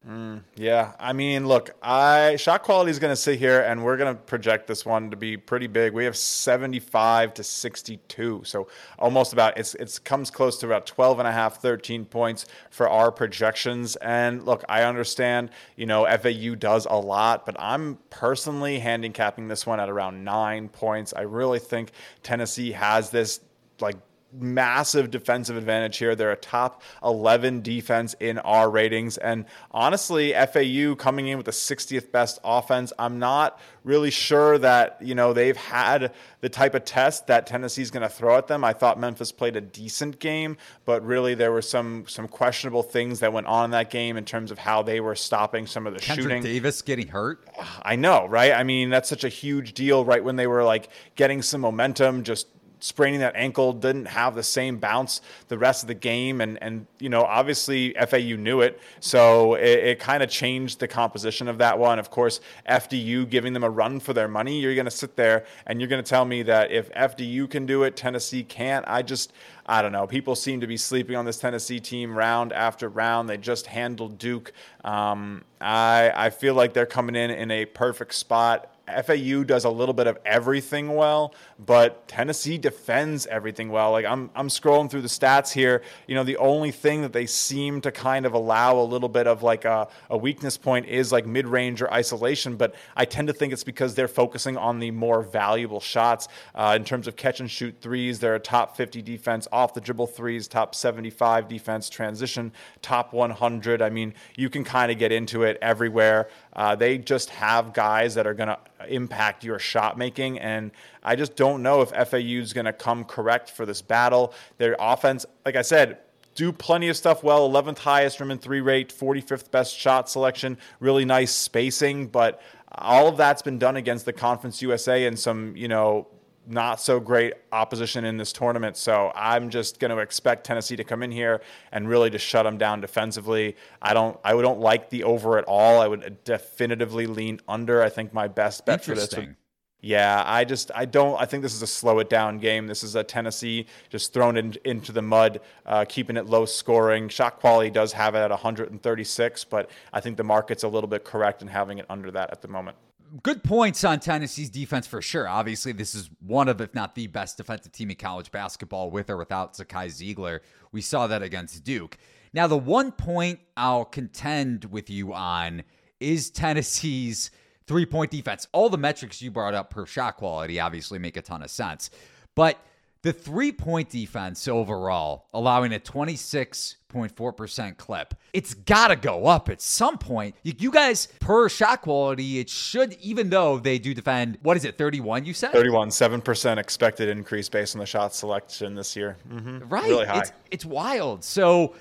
Mm, yeah, I mean, look, I shot quality is going to sit here, and we're going to project this one to be pretty big. We have 75 to 62, so almost about it's it's comes close to about 12 and a half, 13 points for our projections. And look, I understand, you know, FAU does a lot, but I'm personally handicapping this one at around nine points. I really think Tennessee has this like massive defensive advantage here. They're a top 11 defense in our ratings. And honestly, FAU coming in with the 60th best offense, I'm not really sure that, you know, they've had the type of test that Tennessee's going to throw at them. I thought Memphis played a decent game, but really there were some some questionable things that went on in that game in terms of how they were stopping some of the Kendric shooting. Davis getting hurt. I know, right? I mean, that's such a huge deal right when they were like getting some momentum, just spraining that ankle, didn't have the same bounce the rest of the game. And, and you know, obviously FAU knew it. So it, it kind of changed the composition of that one. Of course, FDU giving them a run for their money. You're going to sit there and you're going to tell me that if FDU can do it, Tennessee can't. I just, I don't know. People seem to be sleeping on this Tennessee team round after round. They just handled Duke. Um, I, I feel like they're coming in in a perfect spot FAU does a little bit of everything well, but Tennessee defends everything well. Like I'm I'm scrolling through the stats here. You know, the only thing that they seem to kind of allow a little bit of like a, a weakness point is like mid range or isolation. But I tend to think it's because they're focusing on the more valuable shots uh, in terms of catch and shoot threes. They're a top 50 defense off the dribble threes, top 75 defense transition, top 100. I mean, you can kind of get into it everywhere. Uh, they just have guys that are going to impact your shot making. And I just don't know if FAU is going to come correct for this battle. Their offense, like I said, do plenty of stuff well. 11th highest rim and three rate, 45th best shot selection, really nice spacing. But all of that's been done against the Conference USA and some, you know, not so great opposition in this tournament. So I'm just going to expect Tennessee to come in here and really just shut them down defensively. I don't I don't like the over at all. I would definitively lean under. I think my best bet for this would yeah, I just I don't I think this is a slow it down game. This is a Tennessee just thrown in, into the mud, uh, keeping it low scoring. Shot quality does have it at 136, but I think the market's a little bit correct in having it under that at the moment good points on Tennessee's defense for sure. Obviously, this is one of, if not the best defensive team in college basketball with or without Zakai Zeigler. We saw that against Duke. Now, the one point I'll contend with you on is Tennessee's three point defense. All the metrics you brought up per shot quality obviously make a ton of sense. But the three point defense overall, allowing a 26.4% clip, it's got to go up at some point. You guys, per shot quality, it should, even though they do defend, what is it, 31, you said? 31, 7% expected increase based on the shot selection this year. Mm-hmm. Right. Really high. It's, it's wild. So,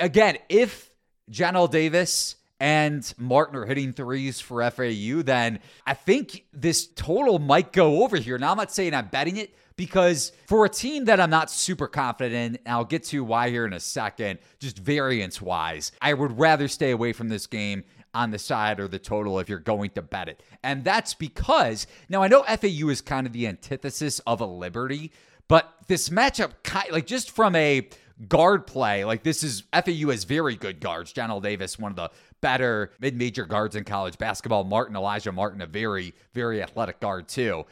again, if Johnell Davis and Martin are hitting threes for FAU, then I think this total might go over here. Now, I'm not saying I'm betting it because for a team that I'm not super confident in, and I'll get to why here in a second, just variance wise, I would rather stay away from this game on the side or the total if you're going to bet it. And that's because now I know FAU is kind of the antithesis of a Liberty, but this matchup, like just from a guard play, like this is FAU has very good guards. Johnell Davis, one of the better mid-major guards in college basketball. Martin Alijah Martin, a very, very athletic guard too.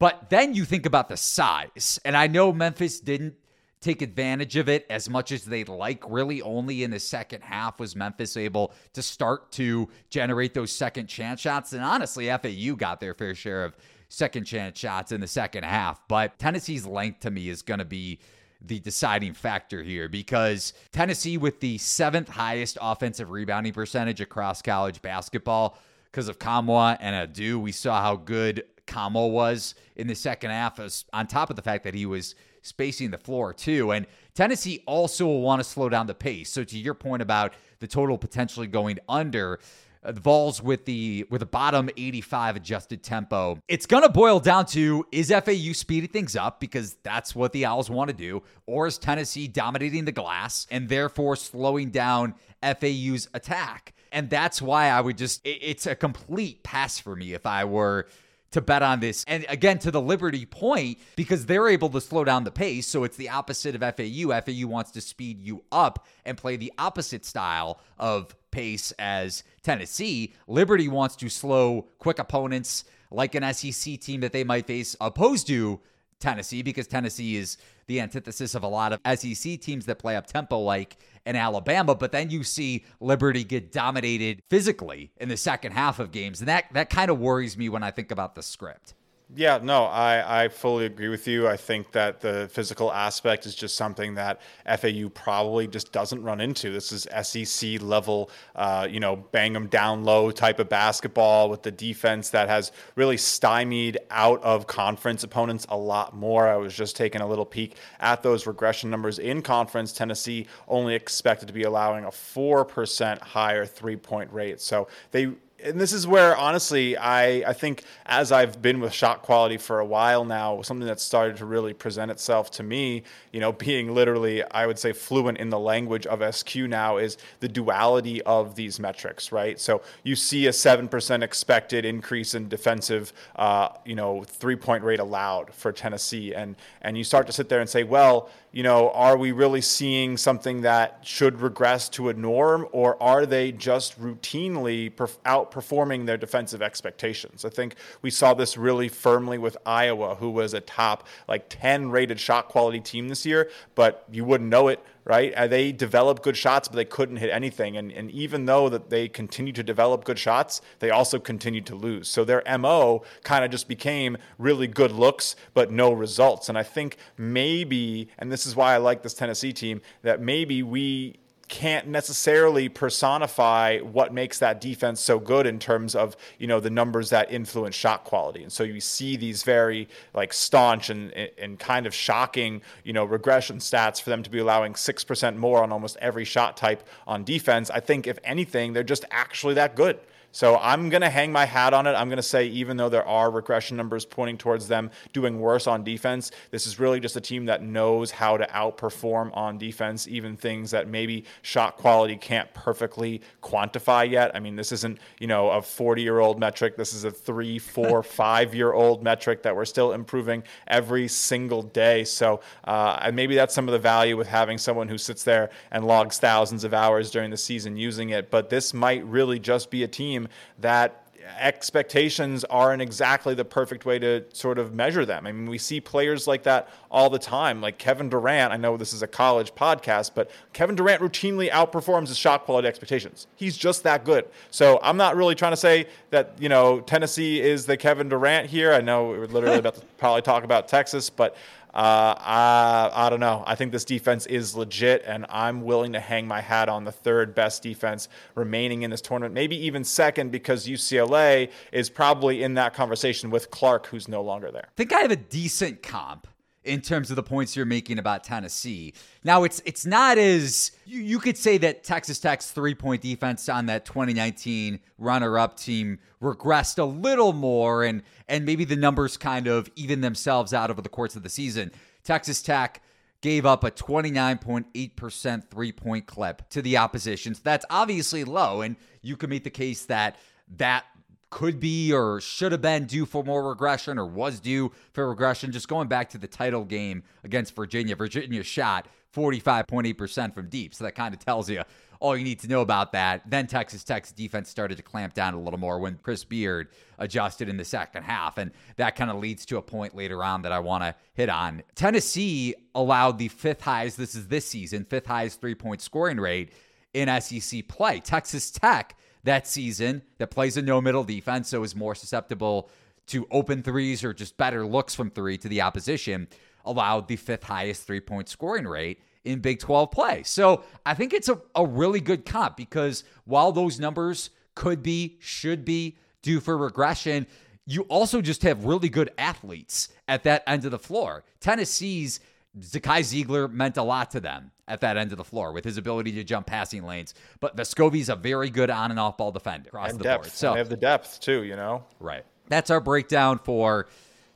But then you think about the size. And I know Memphis didn't take advantage of it as much as they'd like. Really, only in the second half was Memphis able to start to generate those second chance shots. And honestly, FAU got their fair share of second chance shots in the second half. But Tennessee's length to me is going to be the deciding factor here because Tennessee, with the seventh highest offensive rebounding percentage across college basketball, because of Nkamhoua and Aidoo, we saw how good Nkamhoua was in the second half, on top of the fact that he was spacing the floor too. And Tennessee also will want to slow down the pace. So to your point about the total potentially going under, uh, the Vols with the with a bottom 85 adjusted tempo. It's going to boil down to is FAU speeding things up because that's what the Owls want to do, or is Tennessee dominating the glass and therefore slowing down FAU's attack? And that's why I would just it's a complete pass for me if I were to bet on this. And again, to the Liberty point, because they're able to slow down the pace. So it's the opposite of FAU. FAU wants to speed you up and play the opposite style of pace as Tennessee. Liberty wants to slow quick opponents like an SEC team that they might face opposed to Tennessee because Tennessee is the antithesis of a lot of SEC teams that play up tempo like in Alabama, but then you see Liberty get dominated physically in the second half of games. And that that kind of worries me when I think about the script. Yeah, no, I, I fully agree with you. I think that the physical aspect is just something that FAU probably just doesn't run into. This is SEC level, uh, you know, bang them down low type of basketball with the defense that has really stymied out of conference opponents a lot more. I was just taking a little peek at those regression numbers in conference. Tennessee only expected to be allowing a 4% higher three point rate. So they and this is where honestly I, I think as i've been with shot quality for a while now something that's started to really present itself to me you know <laughs> being literally i would say fluent in the language of sq now is the duality of these metrics right? So you see a 7% expected increase in defensive uh, you know three point rate allowed for tennessee and and you start to sit there and say well you know are we really seeing something that should regress to a norm or are they just routinely out outperforming their defensive expectations. I think we saw this really firmly with Iowa, who was a top like 10 rated shot quality team this year, but you wouldn't know it right? Uh, they developed good shots, but they couldn't hit anything. And, and even though that they continued to develop good shots, they also continued to lose. So their MO kind of just became really good looks, but no results. And I think maybe, and this is why I like this Tennessee team, that maybe we can't necessarily personify what makes that defense so good in terms of you know the numbers that influence shot quality. And so you see these very like staunch and and kind of shocking you know regression stats for them to be allowing 6% more on almost every shot type on defense. I think if anything they're just actually that good so I'm going to hang my hat on it. I'm going to say, even though there are regression numbers pointing towards them doing worse on defense, this is really just a team that knows how to outperform on defense, even things that maybe shot quality can't perfectly quantify yet. I mean, this isn't, you know, a 40 year old metric. This is a three, four, <laughs> five year old metric that we're still improving every single day. So, uh, and maybe that's some of the value with having someone who sits there and logs thousands of hours during the season using it. But this might really just be a team team that expectations aren't exactly the perfect way to sort of measure them. I mean, we see players like that all the time, like Kevin Durant. I know this is a college podcast, but Kevin Durant routinely outperforms his shot quality expectations. He's just that good. So I'm not really trying to say that, you know, Tennessee is the Kevin Durant here. I know we're literally about to probably talk about Texas, but uh, I, I don't know. I think this defense is legit, and I'm willing to hang my hat on the third best defense remaining in this tournament, maybe even second, because UCLA is probably in that conversation with Clark, who's no longer there. I think I have a decent comp in terms of the points you're making about Tennessee. Now it's it's not as you, you could say that Texas Tech's three point defense on that 2019 runner up team regressed a little more and and maybe the numbers kind of even themselves out over the course of the season. Texas Tech gave up a 29.8% three point clip to the opposition. So that's obviously low. And you can make the case that that could be or should have been due for more regression or was due for regression. Just going back to the title game against Virginia, Virginia shot 45.8% from deep. So that kind of tells you all you need to know about that. Then Texas Tech's defense started to clamp down a little more when Chris Beard adjusted in the second half. And that kind of leads to a point later on that I want to hit on. Tennessee allowed the fifth highest, this is this season, fifth highest three point scoring rate in SEC play. Texas Tech that season that plays a no middle defense, so is more susceptible to open threes or just better looks from three to the opposition, allowed the fifth highest three point scoring rate in Big 12 play. So I think it's a, a really good comp because while those numbers could be, should be due for regression, you also just have really good athletes at that end of the floor. Tennessee's Zakai Zeigler meant a lot to them at that end of the floor with his ability to jump passing lanes. But Vescovi's a very good on and off ball defender across and the depth. board. So they have the depth too, you know. Right. That's our breakdown for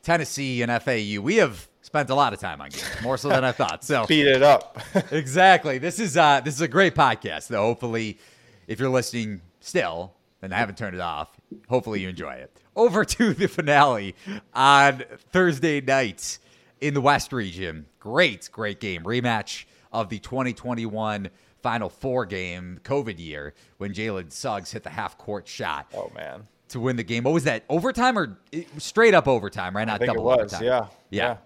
Tennessee and FAU. We have spent a lot of time on games, more so than I thought. So <laughs> speed it up. <laughs> exactly. This is uh this is a great podcast, though. Hopefully, if you're listening still and I haven't turned it off, hopefully you enjoy it. Over <laughs> to the finale on Thursday night in the West region. Great, great game. Rematch of the 2021 Final Four game, COVID year, when Jalen Suggs hit the half court shot. Oh, man. To win the game. What was that? Overtime or straight up overtime, right? Not double it was, overtime. Yeah. yeah. yeah.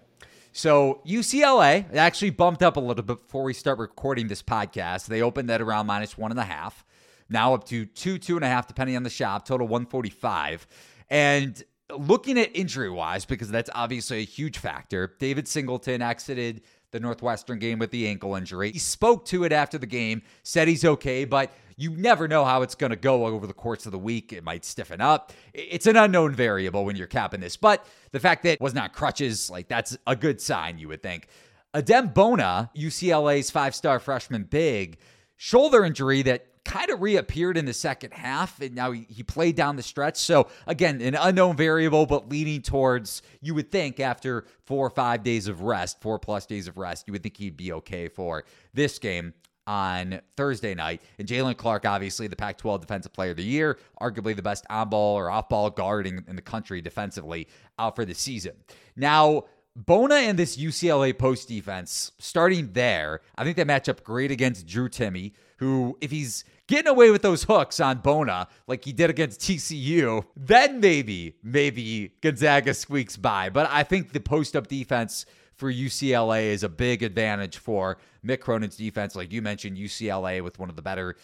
So UCLA actually bumped up a little bit before we start recording this podcast. They opened at around minus one and a half, now up to two, two and a half, depending on the shop. Total 145. And looking at injury wise, because that's obviously a huge factor, David Singleton exited the Northwestern game with the ankle injury. He spoke to it after the game, said he's okay, but you never know how it's going to go over the course of the week. It might stiffen up. It's an unknown variable when you're capping this, but the fact that it was not crutches, like that's a good sign, you would think. Adem Bona, UCLA's five star freshman big, shoulder injury that kind of reappeared in the second half, and now he, he played down the stretch. So, again, an unknown variable, but leaning towards, you would think, after four or five days of rest, four plus days of rest, you would think he'd be okay for this game on Thursday night. And Jaylen Clark, obviously the Pac 12 Defensive Player of the Year, arguably the best on ball or off ball guard in, the country defensively out for the season. Now, Bona and this UCLA post defense, starting there, I think they match up great against Drew Timme, who, if he's getting away with those hooks on Bona like he did against TCU, then maybe, maybe Gonzaga squeaks by. But I think the post up defense for UCLA is a big advantage for Mick Cronin's defense. Like you mentioned, UCLA with one of the better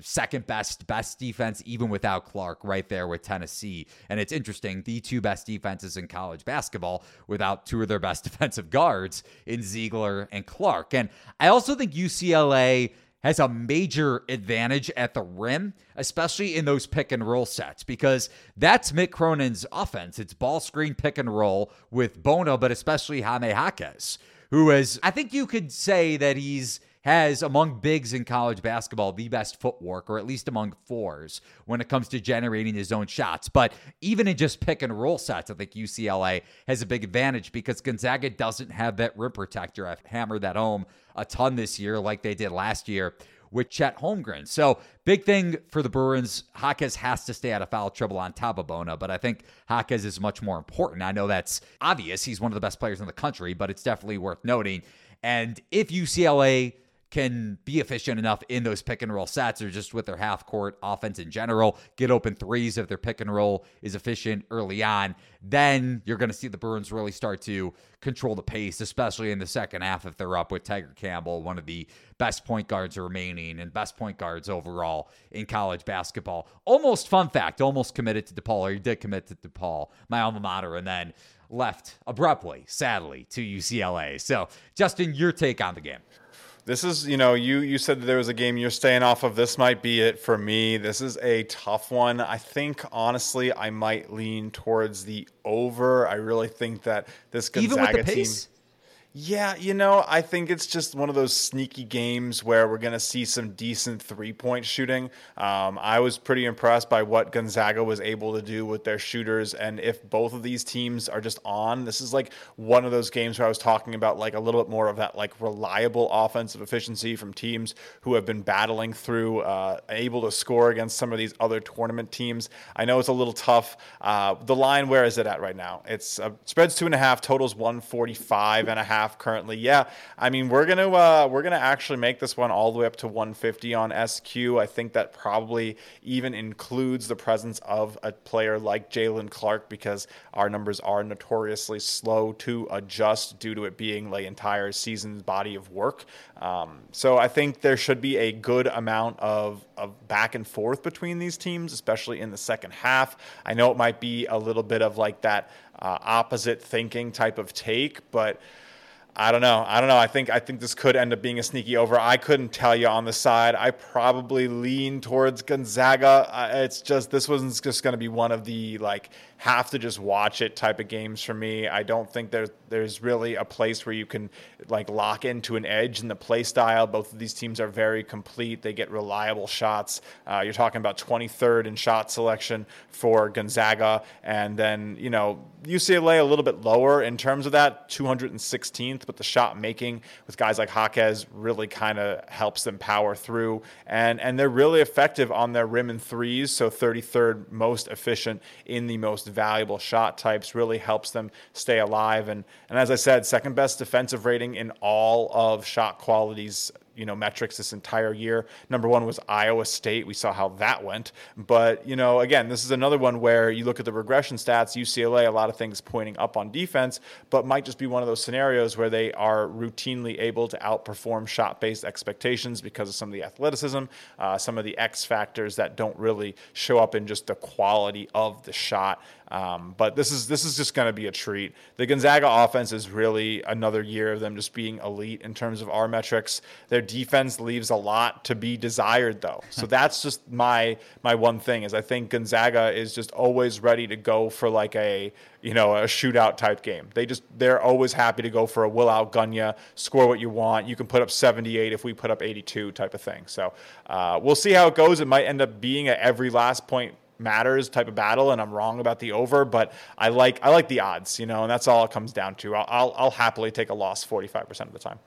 second best best defense even without Clark right there with Tennessee. And it's interesting, the two best defenses in college basketball without two of their best <laughs> defensive guards in Zeigler and Clark. And I also think UCLA has a major advantage at the rim, especially in those pick and roll sets, because that's Mick Cronin's offense. It's ball screen pick and roll with Bona, but especially Jaime Jaquez, who is, I think you could say that he's has among bigs in college basketball the best footwork, or at least among fours, when it comes to generating his own shots. But even in just pick and roll sets, I think UCLA has a big advantage because Gonzaga doesn't have that rim protector. I've hammered that home a ton this year, like they did last year with Chet Holmgren. So big thing for the Bruins. Jaquez has to stay out of foul trouble on top of Bona, but I think Jaquez is much more important. I know that's obvious. He's one of the best players in the country, but it's definitely worth noting. And if UCLA can be efficient enough in those pick and roll sets or just with their half court offense in general, get open threes if their pick and roll is efficient early on, then you're going to see the Bruins really start to control the pace, especially in the second half if they're up with Tiger Campbell, one of the best point guards remaining and best point guards overall in college basketball. Almost fun fact, almost committed to DePaul, or he did commit to DePaul, my alma mater, and then left abruptly, sadly, to UCLA. So, Justin, your take on the game. This is, you know, you you said that there was a game you're staying off of. This might be it for me. This is a tough one. I think honestly, I might lean towards the over. I really think that this Gonzaga team. Yeah, you know, I think it's just one of those sneaky games where we're going to see some decent three point shooting. Um, I was pretty impressed by what Gonzaga was able to do with their shooters. And if both of these teams are just on, this is like one of those games where I was talking about like a little bit more of that like reliable offensive efficiency from teams who have been battling through, uh, able to score against some of these other tournament teams. I know it's a little tough. Uh, the line, where is it at right now? It's uh, spreads two and a half, totals 145 and a half half currently. Yeah, I mean we're gonna uh, we're gonna actually make this one all the way up to 150 on SQ. I think that probably even includes the presence of a player like Jaylen Clark because our numbers are notoriously slow to adjust due to it being the entire season's body of work. Um, so I think there should be a good amount of, of back and forth between these teams, especially in the second half. I know it might be a little bit of like that uh, opposite thinking type of take, but I don't know. I don't know. I think I think this could end up being a sneaky over. I couldn't tell you on the side. I probably lean towards Gonzaga. It's just this wasn't just going to be one of the like have to just watch it type of games for me. I don't think there's there's really a place where you can like lock into an edge in the play style. Both of these teams are very complete. They get reliable shots. Uh, you're talking about 23rd in shot selection for Gonzaga, and then you know UCLA a little bit lower in terms of that 216th, but the shot making with guys like Jaquez really kind of helps them power through, and and they're really effective on their rim and threes. So 33rd most efficient in the most valuable shot types, really helps them stay alive. And, and as I said, second best defensive rating in all of shot qualities you know metrics this entire year. Number one was Iowa State. We saw how that went. But you know, again, this is another one where you look at the regression stats. UCLA, a lot of things pointing up on defense, but might just be one of those scenarios where they are routinely able to outperform shot-based expectations because of some of the athleticism, uh, some of the X factors that don't really show up in just the quality of the shot. Um, but this is this is just going to be a treat. The Gonzaga offense is really another year of them just being elite in terms of our metrics. Their defense leaves a lot to be desired, though. <laughs> So that's just my my one thing is I think Gonzaga is just always ready to go for like a you know a shootout type game. They just they're always happy to go for a will outgun you, score what you want. You can put up 78 if we put up 82 type of thing. So uh, we'll see how it goes. It might end up being a every last point matters type of battle, and I'm wrong about the over, but I like I like the odds, you know, and that's all it comes down to. I'll I'll, I'll happily take a loss 45% of the time.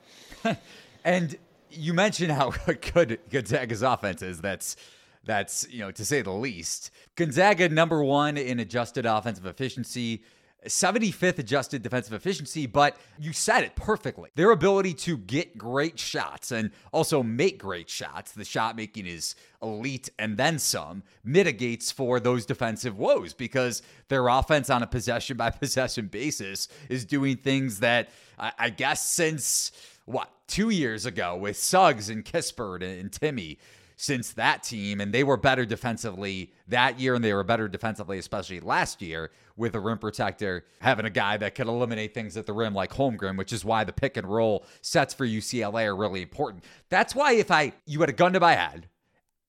<laughs> and you mentioned how <laughs> good Gonzaga's offense is. That's that's you know to say the least. Gonzaga number one in adjusted offensive efficiency. 75th adjusted defensive efficiency, but you said it perfectly. Their ability to get great shots and also make great shots, the shot making is elite and then some, mitigates for those defensive woes because their offense on a possession by <laughs> possession basis is doing things that I guess since what, two years ago with Suggs and Kispert and Timme since that team, and they were better defensively that year, and they were better defensively, especially last year, with a rim protector, having a guy that could eliminate things at the rim like Holmgren, which is why the pick and roll sets for UCLA are really important. That's why if I you had a gun to my head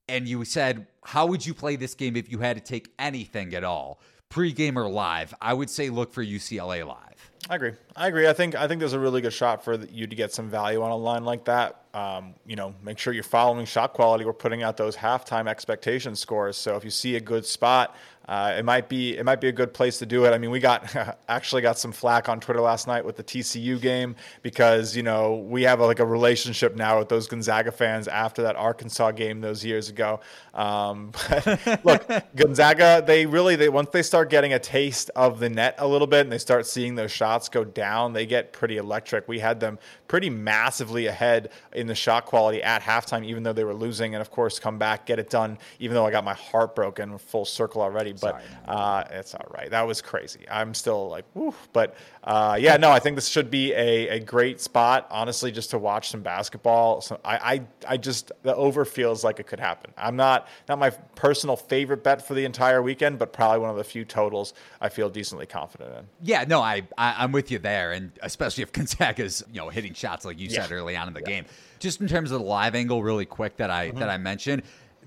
and you said, How would you play this game if you had to take anything at all? Pre-game or live, I would say look for UCLA live. I agree. I agree. I think I think there's a really good shot for you to get some value on a line like that. Um, you know, make sure you're following shot quality. We're putting out those halftime expectation scores. So if you see a good spot, uh, it might be it might be a good place to do it. I mean, we got <laughs> actually got some flack on Twitter last night with the TCU game because you know we have a, like a relationship now with those Gonzaga fans after that Arkansas game those years ago. Um, <laughs> look, <laughs> Gonzaga they really they once they start getting a taste of the net a little bit and they start seeing those shots go down, they get pretty electric. We had them pretty massively ahead in the shot quality at halftime, even though they were losing, and of course come back get it done. Even though I got my heart broken, full circle already but uh, it's all right. That was crazy. I'm still like, woo. But uh, yeah, no, I think this should be a, a great spot, honestly, just to watch some basketball. So I, I, I just the over feels like it could happen. I'm not not my personal favorite bet for the entire weekend, but probably one of the few totals I feel decently confident in. Yeah, no, I, I am with you there, and especially if <laughs> Gonzaga's you know hitting shots like you Yeah. said early on in the Yeah. game. Just in terms of the live angle, really quick that I Mm-hmm. that I mentioned,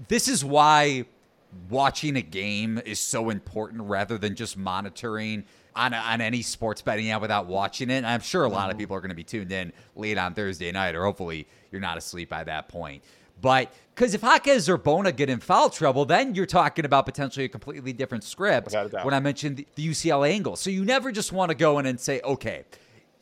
this is why watching a game is so important rather than just monitoring on, on any sports betting app without watching it. And I'm sure a lot of Mm-hmm. people are going to be tuned in late on Thursday night, or hopefully you're not asleep by that point. But because if Jaquez or Bona get in foul trouble, then you're talking about potentially a completely different script. Without a doubt. When I mentioned the, the UCLA angle, so you never just want to go in and say, okay,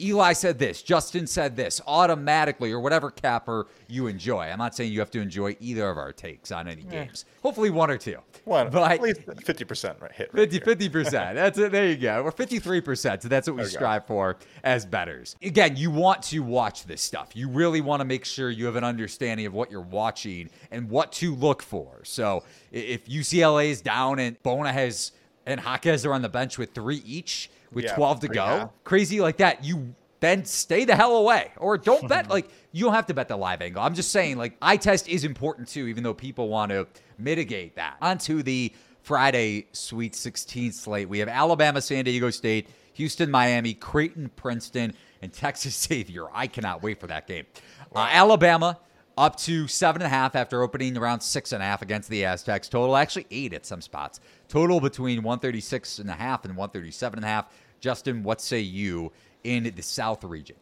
Eli said this, Justin said this, automatically, or whatever capper you enjoy. I'm not saying you have to enjoy either of our takes on any games. Hopefully, one or two. One, but at least 50% right hit. Right 50 here. percent. That's it. There you go. We're fifty three percent. So that's what we There go. strive for as betters. Again, you want to watch this stuff. You really want to make sure you have an understanding of what you're watching and what to look for. So if UCLA is down and Bona has and Jaquez are on the bench with three each with Yeah, twelve to go, and a half. crazy like that, you then stay the hell away or don't bet <laughs> like you don't have to bet the live angle. I'm just saying like eye test is important too even though people want to mitigate that. Onto the friday sweet 16 slate. We have alabama san diego state houston miami creighton princeton and texas <laughs> xavier. I cannot wait for that game. Uh, alabama up to seven and a half after opening around six and a half against the Aztecs. Total actually eight at some spots. Total between 136 and a half and 137 and a half. Justin, what say you in the South region?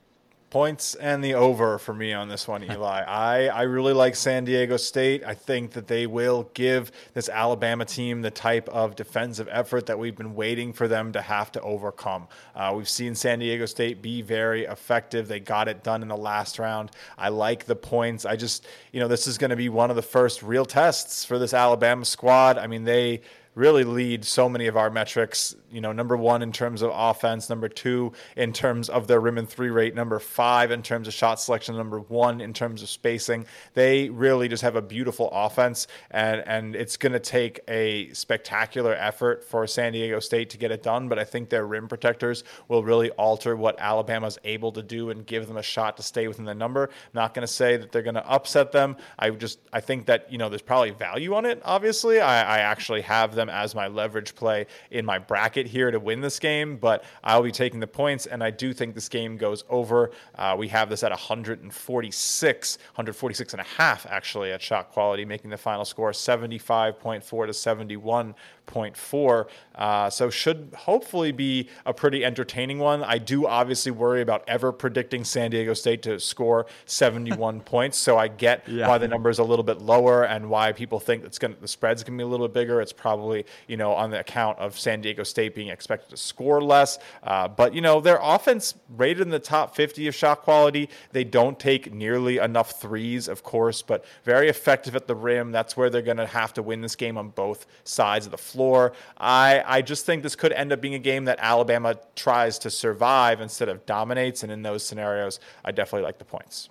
Points and the over for me on this one, <laughs> Eli. I, I really like San Diego State. I think that they will give this Alabama team the type of defensive effort that we've been waiting for them to have to overcome. Uh, we've seen San Diego State be very effective. They got it done in the last round. I like the points. I just, you know, this is going to be one of the first real tests for this Alabama squad. I mean, they really lead so many of our metrics. You know, number one in terms of offense, number two in terms of their rim and three rate, number five in terms of shot selection, number one in terms of spacing. They really just have a beautiful offense, and and it's going to take a spectacular effort for San Diego State to get it done. But I think their rim protectors will really alter what Alabama's able to do and give them a shot to stay within the number. I'm not going to say that they're going to upset them. I just I think that you know there's probably value on it. Obviously, I, I actually have them as my leverage play in my bracket here to win this game, but I'll be taking the points, and I do think this game goes over. Uh, we have this at 146, 146 and a half actually at shot quality, making the final score 75.4 to 71 0.4. Uh, so should hopefully be a pretty entertaining one. I do obviously worry about ever predicting San Diego State to score 71 <laughs> points. So I get yeah. why the number is a little bit lower and why people think it's going the spread's going to be a little bit bigger. It's probably you know on the account of San Diego State being expected to score less. Uh, but you know their offense rated in the top 50 of shot quality. They don't take nearly enough threes, of course, but very effective at the rim. That's where they're going to have to win this game on both sides of the floor floor. I, I just think this could end up being a game that Alabama tries to survive instead of dominates. And in those scenarios, I definitely like the points.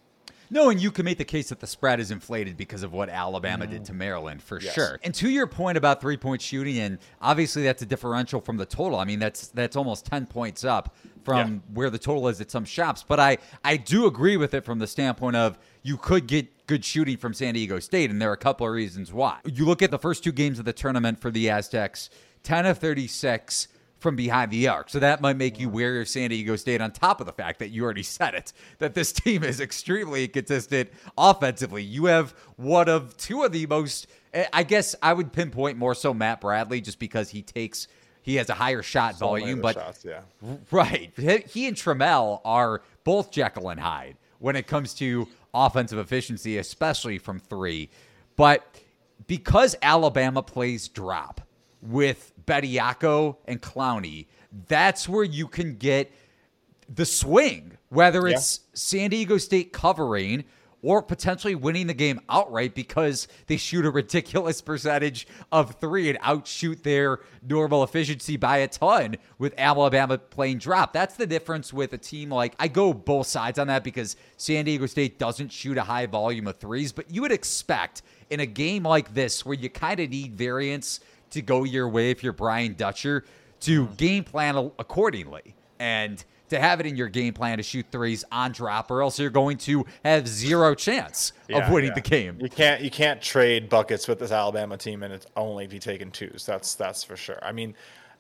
No, and you can make the case that the spread is inflated because of what Alabama mm. did to Maryland for yes. sure. And to your point about three point shooting, and obviously that's a differential from the total. I mean, that's that's almost ten points up from yeah. where the total is at some shops. But I I do agree with it from the standpoint of you could get good shooting from San Diego State, and there are a couple of reasons why. You look at the first two games of the tournament for the Aztecs, 10 of 36 from behind the arc. So that might make you wary of San Diego State on top of the fact that you already <laughs> said it, that this team is extremely consistent offensively. You have one of two of the most, eh, I guess I would pinpoint more so Matt Bradley just because he takes he has a higher shot so volume, but shots, yeah. right, he and Trammell are both Jekyll and Hyde when it comes to offensive efficiency, especially from three. But because Alabama plays drop with Bediako and Clowney, that's where you can get the swing, whether it's yeah. San Diego State covering or potentially winning the game outright because they shoot a ridiculous percentage of three and outshoot their normal efficiency by a ton with Alabama playing drop. That's the difference with a team like I go both sides on that because San Diego State doesn't shoot a high volume of threes, but you would expect in a game like this where you kind of need variance to go your way if you're Brian Dutcher to game plan accordingly. And to have it in your game plan to shoot threes on drop, or else you're going to have zero chance yeah, of winning yeah. the game. You can't you can't trade buckets with this Alabama team and it's only be taking twos. That's that's for sure. I mean,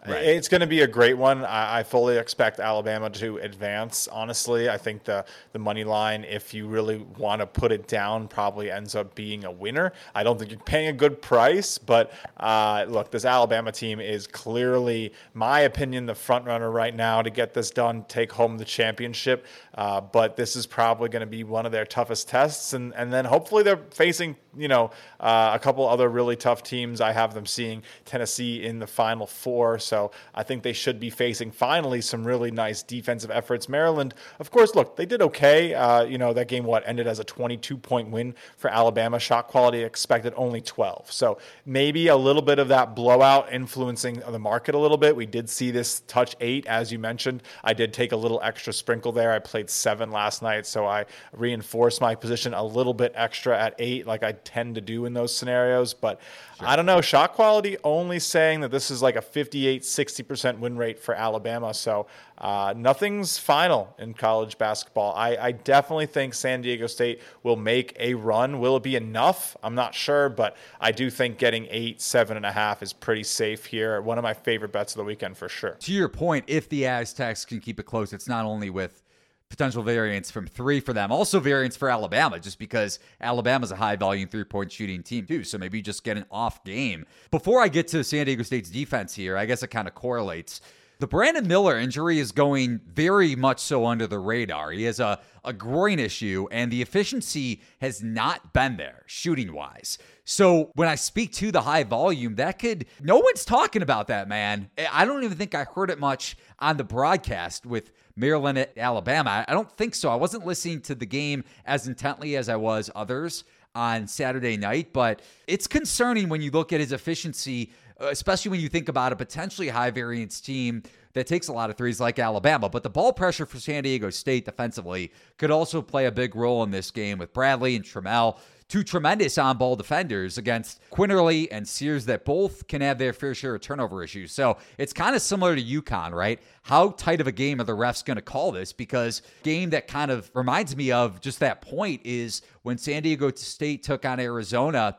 Right. It's going to be a great one. I, fully expect Alabama to advance. Honestly, I think the the money line, if you really want to put it down, probably ends up being a winner. I don't think you're paying a good price, but uh, look, this Alabama team is clearly, my opinion, the front runner right now to get this done, take home the championship. Uh, but this is probably going to be one of their toughest tests, and and then hopefully they're facing you know uh, a couple other really tough teams. I have them seeing Tennessee in the Final Four, so I think they should be facing finally some really nice defensive efforts. Maryland, of course, look they did okay. Uh, you know that game what ended as a 22 point win for Alabama. Shot quality expected only 12, so maybe a little bit of that blowout influencing the market a little bit. We did see this touch eight, as you mentioned. I did take a little extra sprinkle there. I played seven last night, so I reinforced my position a little bit extra at eight, like I tend to do in those scenarios. But sure. I don't know. Shot quality only saying that this is like a 58, 60% win rate for Alabama. So uh, nothing's final in college basketball. I, I definitely think San Diego State will make a run. Will it be enough? I'm not sure, but I do think getting eight, seven and a half is pretty safe here. One of my favorite bets of the weekend for sure. To your point, if the Aztecs can keep it close, it's not only with potential variance from three for them. Also, variance for Alabama, just because Alabama's a high volume three point shooting team, too. So maybe just get an off game. Before I get to San Diego State's defense here, I guess it kind of correlates. The Brandon Miller injury is going very much so under the radar. He has a, a groin issue, and the efficiency has not been there shooting wise. So when I speak to the high volume, that could, no one's talking about that, man. I don't even think I heard it much on the broadcast with Maryland at Alabama. I don't think so. I wasn't listening to the game as intently as I was others on Saturday night, but it's concerning when you look at his efficiency, uh, especially when you think about a potentially high variance team that takes a lot of threes like Alabama. But the ball pressure for San Diego State defensively could also play a big role in this game with Bradley and Trammell two tremendous on ball defenders against Quinerly and Sears that both can have their fair share of turnover issues. So it's kind of similar to UConn, right? How tight of a game are the refs going to call this? Because game that kind of reminds me of just that point is when San Diego State took on Arizona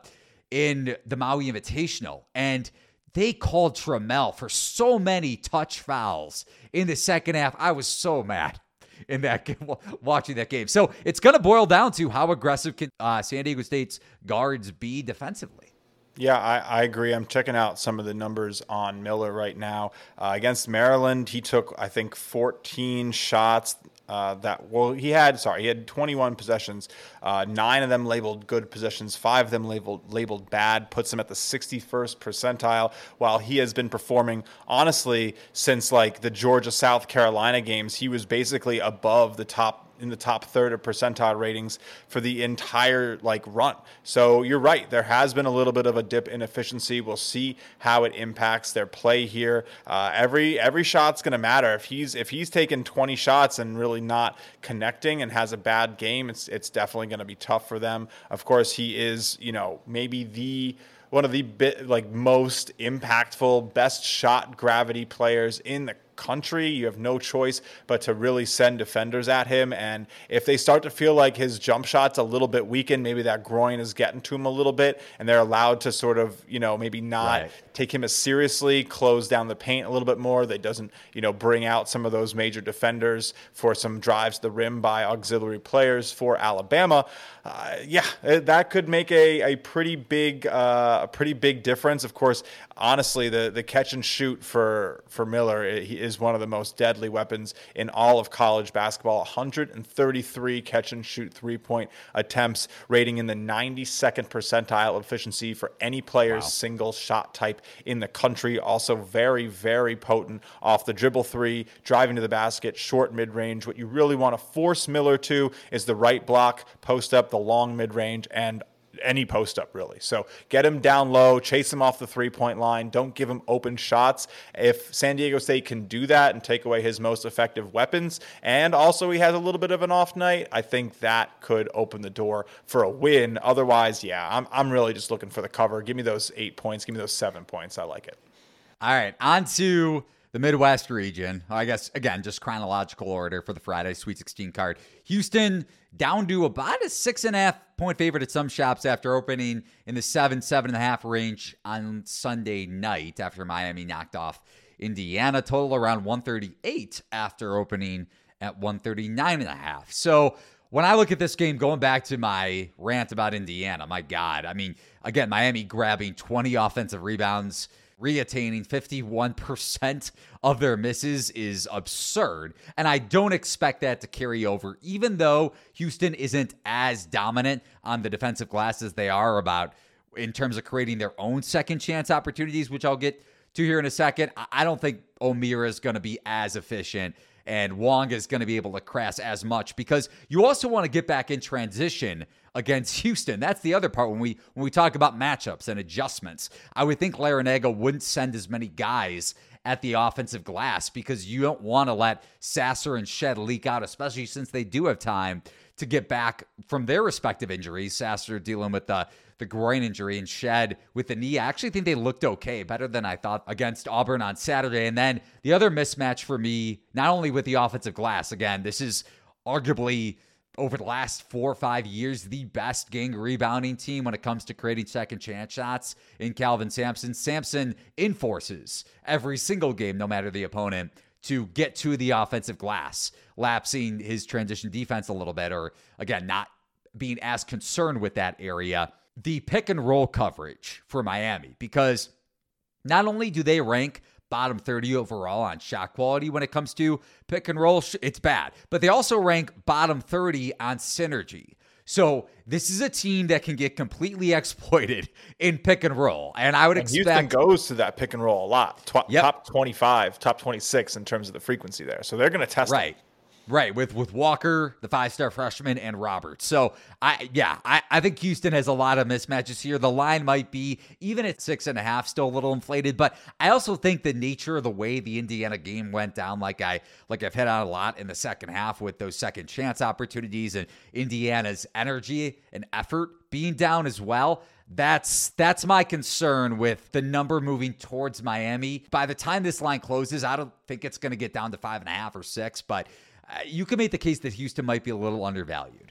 in the Maui Invitational. And they called Trammell for so many touch fouls in the second half. I was so mad in that game, watching that game. So it's going to boil down to how aggressive can uh, San Diego State's guards be defensively. Yeah, I, I, agree. I'm checking out some of the numbers on Miller right now. Uh, against Maryland, he took, I think, 14 shots. Uh, that well, he had sorry, he had 21 possessions. Uh, nine of them labeled good possessions, five of them labeled labeled bad. Puts him at the 61st percentile. While he has been performing honestly since like the Georgia South Carolina games, he was basically above the top in the top third of percentile ratings for the entire like run. So you're right. There has been a little bit of a dip in efficiency. We'll see how it impacts their play here. Uh, every every shot's going to matter. If he's if he's taken 20 shots and really not connecting and has a bad game, it's it's definitely going to be tough for them. Of course, he is you know maybe the one of the bit like most impactful, best shot gravity players in the country. You have no choice but to really send defenders at him. And if they start to feel like his jump shot's a little bit weakened, maybe that groin is getting to him a little bit, and they're allowed to sort of, you know, maybe not right. Take him as seriously, close down the paint a little bit more. That doesn't, you know, bring out some of those major defenders for some drives to the rim by auxiliary players for Alabama. Uh, yeah, that could make a, a pretty big uh, a pretty big difference. Of course, honestly, the the catch and shoot for for Miller is one of the most deadly weapons in all of college basketball. 133 catch and shoot three point attempts, rating in the 92nd percentile efficiency for any player's wow. single shot type in the country. Also, very very potent off the dribble three, driving to the basket, short mid range. What you really want to force Miller to is the right block, post up the long mid range, and any post up really. So get him down low, chase him off the three point line. Don't give him open shots. If San Diego State can do that and take away his most effective weapons, and also he has a little bit of an off night, I think that could open the door for a win. Otherwise, yeah, I'm, I'm really just looking for the cover. Give me those eight points. Give me those seven points. I like it. All right, on to the Midwest region. I guess, again, just chronological order for the Friday Sweet 16 card. Houston down to about a six and a half point favorite at some shops after opening in the seven, seven and a half range on Sunday night after Miami knocked off Indiana. Total around 138 after opening at 139 and a half. So when I look at this game, going back to my rant about Indiana, my God, I mean, again, Miami grabbing 20 offensive rebounds reattaining 51% of their misses is absurd. And I don't expect that to carry over, even though Houston isn't as dominant on the defensive glass as they are about in terms of creating their own second chance opportunities, which I'll get to here in a second. I don't think Omier is going to be as efficient and Wong is going to be able to crash as much because you also want to get back in transition against Houston. That's the other part when we when we talk about matchups and adjustments. I would think Larranaga wouldn't send as many guys at the offensive glass because you don't want to let Sasser and Shead leak out, especially since they do have time to get back from their respective injuries. Sasser dealing with the the groin injury and Shead with the knee. I actually think they looked okay, better than I thought against Auburn on Saturday. And then the other mismatch for me, not only with the offensive glass, again, this is arguably over the last four or five years, the best gang rebounding team when it comes to creating second chance shots in Kelvin Sampson. Sampson enforces every single game, no matter the opponent, to get to the offensive glass, lapsing his transition defense a little bit, or again, not being as concerned with that area. The pick and roll coverage for Miami, because not only do they rank bottom 30 overall on shot quality when it comes to pick and roll. It's bad. But they also rank bottom 30 on synergy. So this is a team that can get completely <laughs> exploited in pick and roll, and I would and expect Houston goes to that pick and roll a lot. Tw- yep. Top twenty five, top twenty six in terms of the frequency there. So they're going to test right. Right, with with Walker, the five star freshman, and Roberts. So I yeah, I, I think Houston has a lot of mismatches here. The line might be even at six and a half, still a little inflated, but I also think the nature of the way the Indiana game went down, like I like I've hit on a lot in the second half with those second chance opportunities and Indiana's energy and effort being down as well. That's that's my concern with the number moving towards Miami. By the time this line closes, I don't think it's going to get down to five and a half or six, but you can make the case that Houston might be a little undervalued.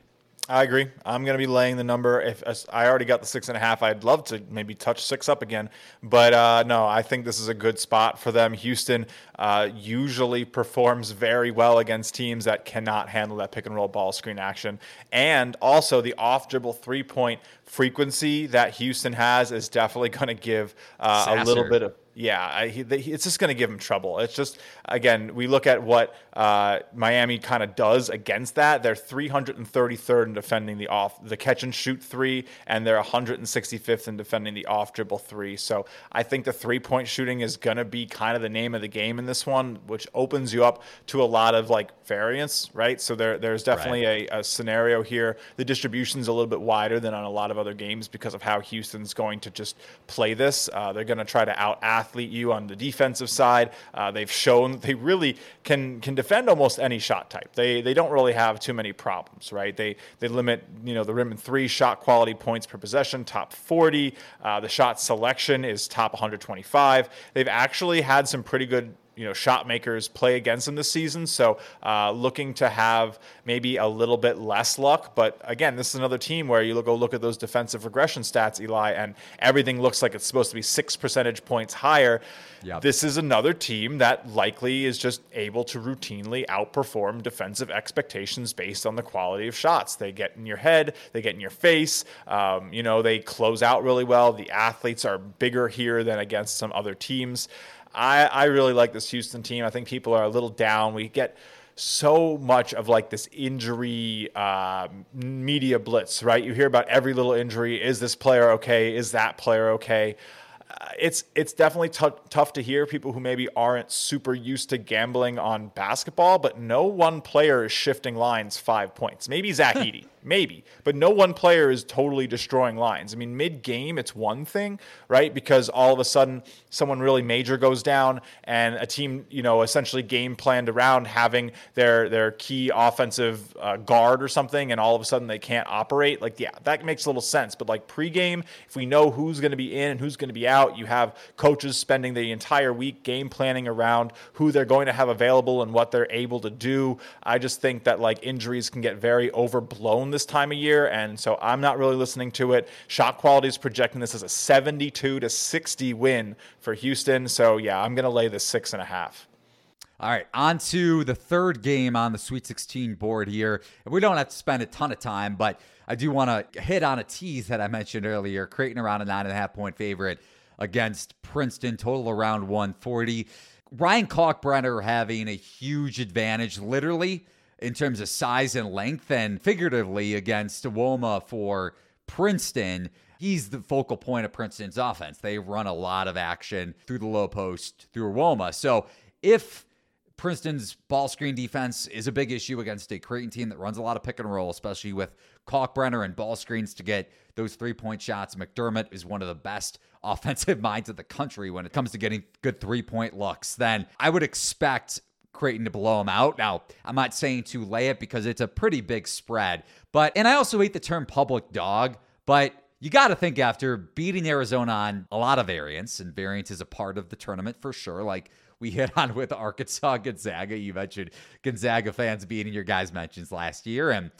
I agree. I'm going to be laying the number. If I already got the six and a half, I'd love to maybe touch six up again. But uh, no, I think this is a good spot for them. Houston uh, usually performs very well against teams that cannot handle that pick and roll ball screen action. And also, the off dribble three point frequency that Houston has is definitely <laughs> going to give uh, a little bit of yeah, I, he, it's just going to give him trouble. It's just again, we look at what uh, Miami kind of does against that. They're 333rd in defending the off the catch and shoot three, and they're 165th in defending the off dribble three. So I think the three point shooting is going to be kind of the name of the game in this one, which opens you up to a lot of like variance, right? So there, there's definitely right. a, a scenario here. The distribution's a little bit wider than on a lot of other games because of how Houston's going to just play this. Uh, they're going to try to out athlete you on the defensive side. Uh, they've shown they really can can defend almost any shot type. They they don't really have too many problems, right? They they limit you know the rim and three shot quality points per possession, top 40. Uh, the shot selection is top 125. They've actually had some pretty good you know shot makers play against them this season. So uh, looking to have maybe a little bit less luck. But again, this is another team where you go look at those defensive regression stats, Eli, and everything looks like it's supposed to be six percentage points higher. Yep. This is another team that likely is just able to routinely outperform defensive expectations based on the quality of shots. They get in your head, they get in your face. Um, you know, they close out really well. The athletes are bigger here than against some other teams. I, I really like this Houston team. I think people are a little down. We get so much of like this injury uh, media blitz, right? You hear about every little injury. Is this player okay? Is that player okay? Uh, it's it's definitely t- tough to hear people who maybe aren't super used to gambling on basketball, but no one player is shifting lines five points. Maybe Zach <laughs> Edey. Maybe, but no one player is totally destroying lines. I mean, mid game, it's one thing, right? Because all of a sudden, someone really major goes down, and a team, you know, essentially game planned around having their their key offensive uh, guard or something, and all of a sudden they can't operate. Like, yeah, that makes a little sense. But like pregame, if we know who's going to be in and who's going to be out, you have coaches spending the entire week game planning around who they're going to have available and what they're able to do. I just think that like injuries can get very overblown this time of year, and so I'm not really listening to it. Shot quality is projecting this as a 72 to 60 win for Houston. So yeah, I'm going to lay the six and a half. All right, on to the third game on the Sweet 16 board here. We don't have to spend a ton of time, but I do want to hit on a tease that I mentioned earlier. Creighton around a nine and a half point favorite against Princeton, total around 140. Ryan Kalkbrenner having a huge advantage, literally in terms of size and length and figuratively against Woma for Princeton. He's the focal point of Princeton's offense. They run a lot of action through the low post through Woma. So if Princeton's ball screen defense is a big issue against a Creighton team that runs a lot of pick and roll, especially with Kalkbrenner and ball screens to get those three point shots. McDermott is one of the best <laughs> offensive minds of the country when it comes to getting good three point looks. Then I would expect Creighton to blow them out. Now, I'm not saying to lay it because it's a pretty big spread, but, and I also hate the term public dog, but you got to think after beating Arizona on a lot of variance, and variance is a part of the tournament for sure. Like we hit on with Arkansas Gonzaga. You mentioned Gonzaga fans beating your guys' mentions last year. And,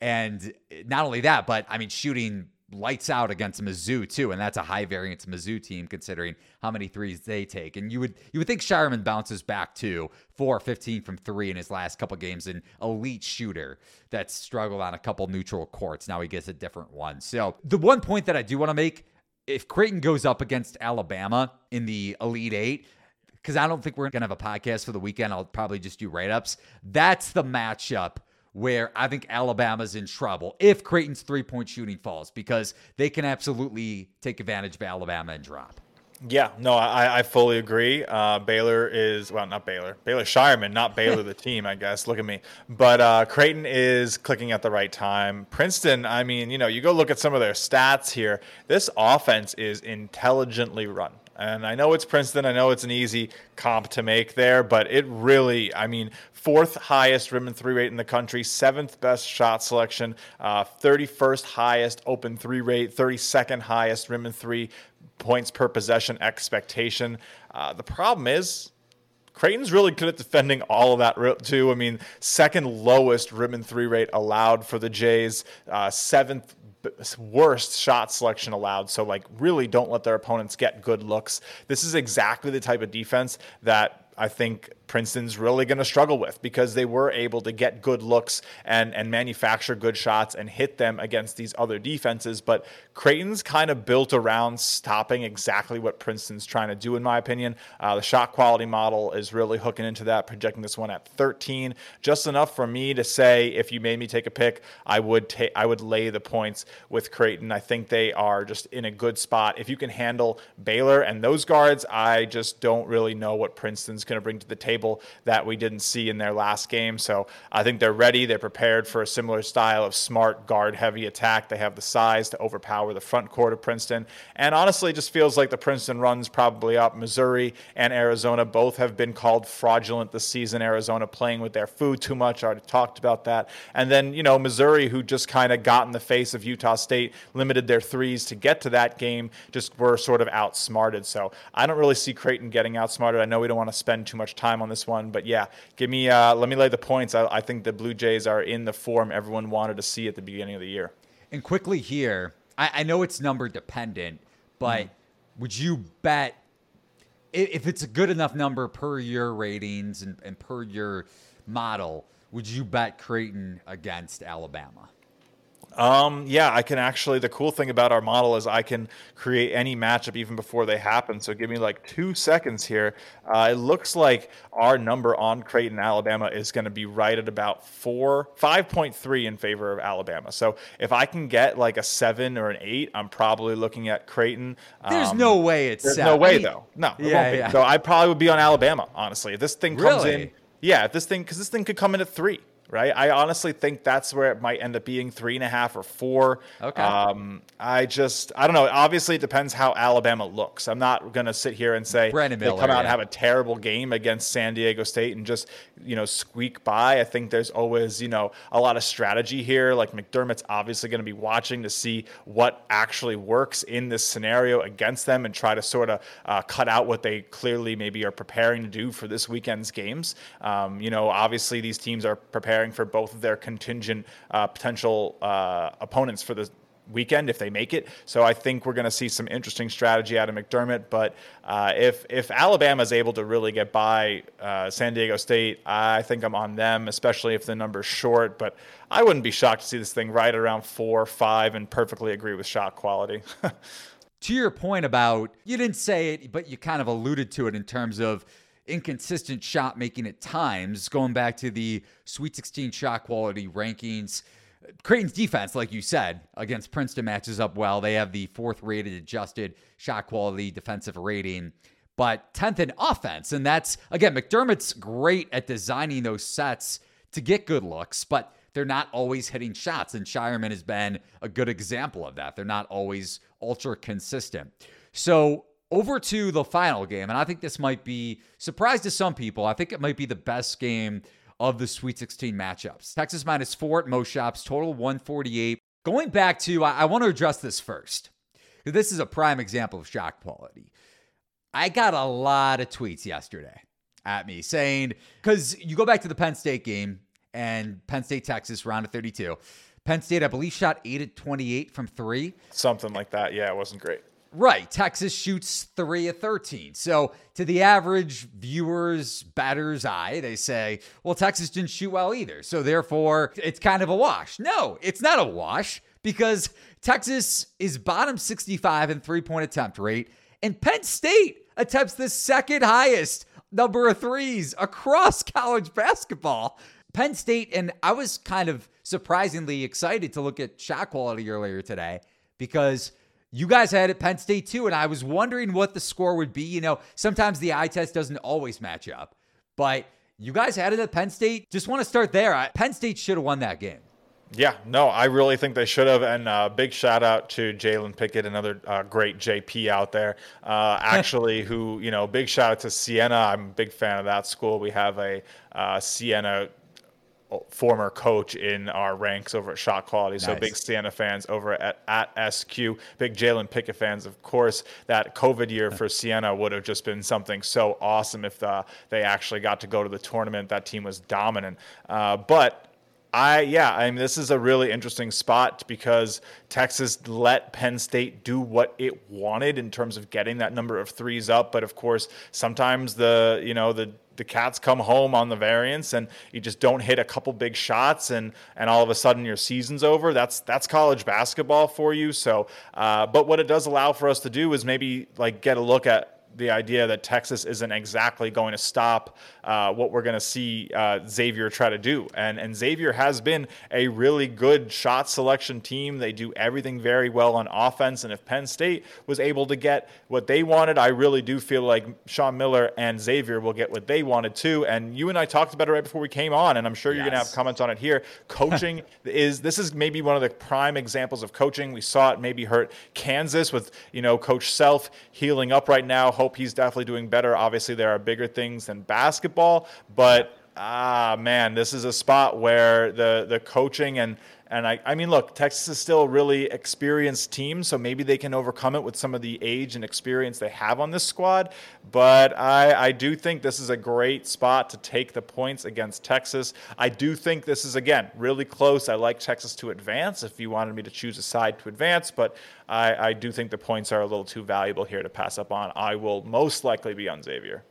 and not only that, but I mean, shooting lights out against Mizzou too, and that's a high variance Mizzou team considering how many threes they take. And you would you would think Scheierman bounces back too, four fifteen from three in his last couple games, an elite shooter that's struggled on a couple neutral courts. Now he gets a different one. So the one point that I do want to make, if Creighton goes up against Alabama in the Elite Eight, because I don't think we're gonna have a podcast for the weekend. I'll probably just do write ups. That's the matchup where I think Alabama's in trouble if Creighton's three point shooting falls because they can absolutely take advantage of Alabama and drop. Yeah, no, I, I fully agree. Uh, Baylor is well, not Baylor. Baylor Scheierman, not Baylor the <laughs> team, I guess. Look at me. But uh, Creighton is clicking at the right time. Princeton, I mean, you know, you go look at some of their stats here. This offense is intelligently run. And I know it's Princeton. I know it's an easy comp to make there, but it really, I mean, fourth highest rim and three rate in the country, seventh best shot selection, uh, 31st highest open three rate, 32nd highest rim and three points per possession expectation. Uh, the problem is Creighton's really good at defending all of that too. I mean, second lowest rim and three rate allowed for the Jays, uh, seventh worst shot selection allowed. So, like, really don't let their opponents get good looks. This is exactly the type of defense that I think Princeton's really going to struggle with because they were able to get good looks and and manufacture good shots and hit them against these other defenses. But Creighton's kind of built around stopping exactly what Princeton's trying to do, in my opinion. Uh, the shot quality model is really hooking into that, projecting this one at 13, just enough for me to say if you made me take a pick, I would take I would lay the points with Creighton. I think they are just in a good spot. If you can handle Baylor and those guards, I just don't really know what Princeton's going to bring to the table table that we didn't see in their last game. So I think they're ready. They're prepared for a similar style of smart guard heavy attack. They have the size to overpower the front court of Princeton. And honestly, it just feels like the Princeton runs probably up. Missouri and Arizona both have been called fraudulent this season. Arizona playing with their food too much. I already talked about that. And then, you know, Missouri, who just kind of got in the face of Utah State, limited their threes to get to that game, just were sort of outsmarted. So I don't really see Creighton getting outsmarted. I know we don't want to spend too much time on on this one. But yeah, give me uh, let me lay the points. I, I think the Blue Jays are in the form everyone wanted to see at the beginning of the year. And quickly here, I, I know it's number dependent, but mm. would you bet if it's a good enough number per your ratings and, and per your model, would you bet Creighton against Alabama? Um, yeah, I can actually. The cool thing about our model is I can create any matchup even before they happen. So give me like two seconds here. Uh, it looks like our number on Creighton, Alabama, is going to be right at about four, five point three in favor of Alabama. So if I can get like a seven or an eight, I'm probably looking at Creighton. There's um, no way it's there's seven. no way though. No, it yeah, yeah. So I probably would be on Alabama. Honestly, if this thing comes really? in, yeah, if this thing because this thing could come in at three right? I honestly think that's where it might end up being three and a half or four. Okay. Um, I just, I don't know. Obviously, it depends how Alabama looks. I'm not going to sit here and say Brandon Miller, they come out yeah. and have a terrible game against San Diego State and just, you know, squeak by. I think there's always, you know, a lot of strategy here. Like McDermott's obviously going to be watching to see what actually works in this scenario against them and try to sort of uh, cut out what they clearly maybe are preparing to do for this weekend's games. Um, you know, obviously these teams are preparing preparing for both of their contingent uh, potential uh, opponents for the weekend if they make it. So I think we're going to see some interesting strategy out of McDermott. But uh, if if Alabama is able to really get by uh, San Diego State, I think I'm on them, especially if the number's short. But I wouldn't be shocked to see this thing right around four, five, and perfectly agree with shot quality. <laughs> to your point about you didn't say it, but you kind of alluded to it in terms of inconsistent shot making at times, going back to the Sweet 16 shot quality rankings. Creighton's defense, like you said, against Princeton matches up well. They have the fourth rated adjusted shot quality defensive rating, but 10th in offense. And that's, again, McDermott's great at designing those sets to get good looks, but they're not always hitting shots. And Scheierman has been a good example of that. They're not always ultra consistent. So over to the final game, and I think this might be surprise to some people. I think it might be the best game of the Sweet 16 matchups. Texas minus four at most shops, total 148. Going back to, I, I want to address this first. This is a prime example of shot quality. I got a lot of tweets yesterday at me saying, because you go back to the Penn State game and Penn State, Texas, round of 32. Penn State, I believe, shot 8 at 28 from three. Something like that. Yeah, it wasn't great. Right. Texas shoots three of 13. So, to the average viewer's batter's eye, they say, well, Texas didn't shoot well either. So, therefore, it's kind of a wash. No, it's not a wash because Texas is bottom 65 in three point attempt rate, and Penn State attempts the second highest number of threes across <laughs> college basketball. Penn State, and I was kind of surprisingly excited to look at shot quality earlier today because you guys had it Penn State too, and I was wondering what the score would be. You know, sometimes the eye test doesn't always match up, but you guys had it at Penn State. Just want to start there. Penn State should have won that game. Yeah, no, I really think they should have. And uh, big shout out to Jalen Pickett, another uh, great JP out there. Uh, actually, <laughs> who, you know, big shout out to Siena. I'm a big fan of that school. We have a uh, Siena former coach in our ranks over at Shot Quality. So big Siena fans over at, at SQ, big Jalen Pickett fans. Of course, that COVID year for Siena would have just been something so awesome if the, they actually got to go to the tournament. That team was dominant. Uh, but I yeah, I mean this is a really interesting spot because Texas let Penn State do what it wanted in terms of getting that number of threes up, but of course sometimes the you know the the cats come home on the variance and you just don't hit a couple big shots and and all of a sudden your season's over. That's that's college basketball for you. So, uh, but what it does allow for us to do is maybe like get a look at the idea that Texas isn't exactly going to stop uh, what we're going to see uh, Xavier try to do. And, and Xavier has been a really good shot selection team. They do everything very well on offense. And if Penn State was able to get what they wanted, I really do feel like Sean Miller and Xavier will get what they wanted too. And you and I talked about it right before we came on, and I'm sure you're going to have comments on it here. Coaching <laughs> is this is maybe one of the prime examples of coaching. We saw it maybe hurt Kansas with you know Coach Self healing up right now. He's definitely doing better. Obviously, there are bigger things than basketball, but ah man, this is a spot where the the coaching and and I, I mean, look, Texas is still a really experienced team, so maybe they can overcome it with some of the age and experience they have on this squad. But I, I do think this is a great spot to take the points against Texas. I do think this is, again, really close. I like Texas to advance if you wanted me to choose a side to advance, but I, I do think the points are a little too valuable here to pass up on. I will most likely be on Xavier.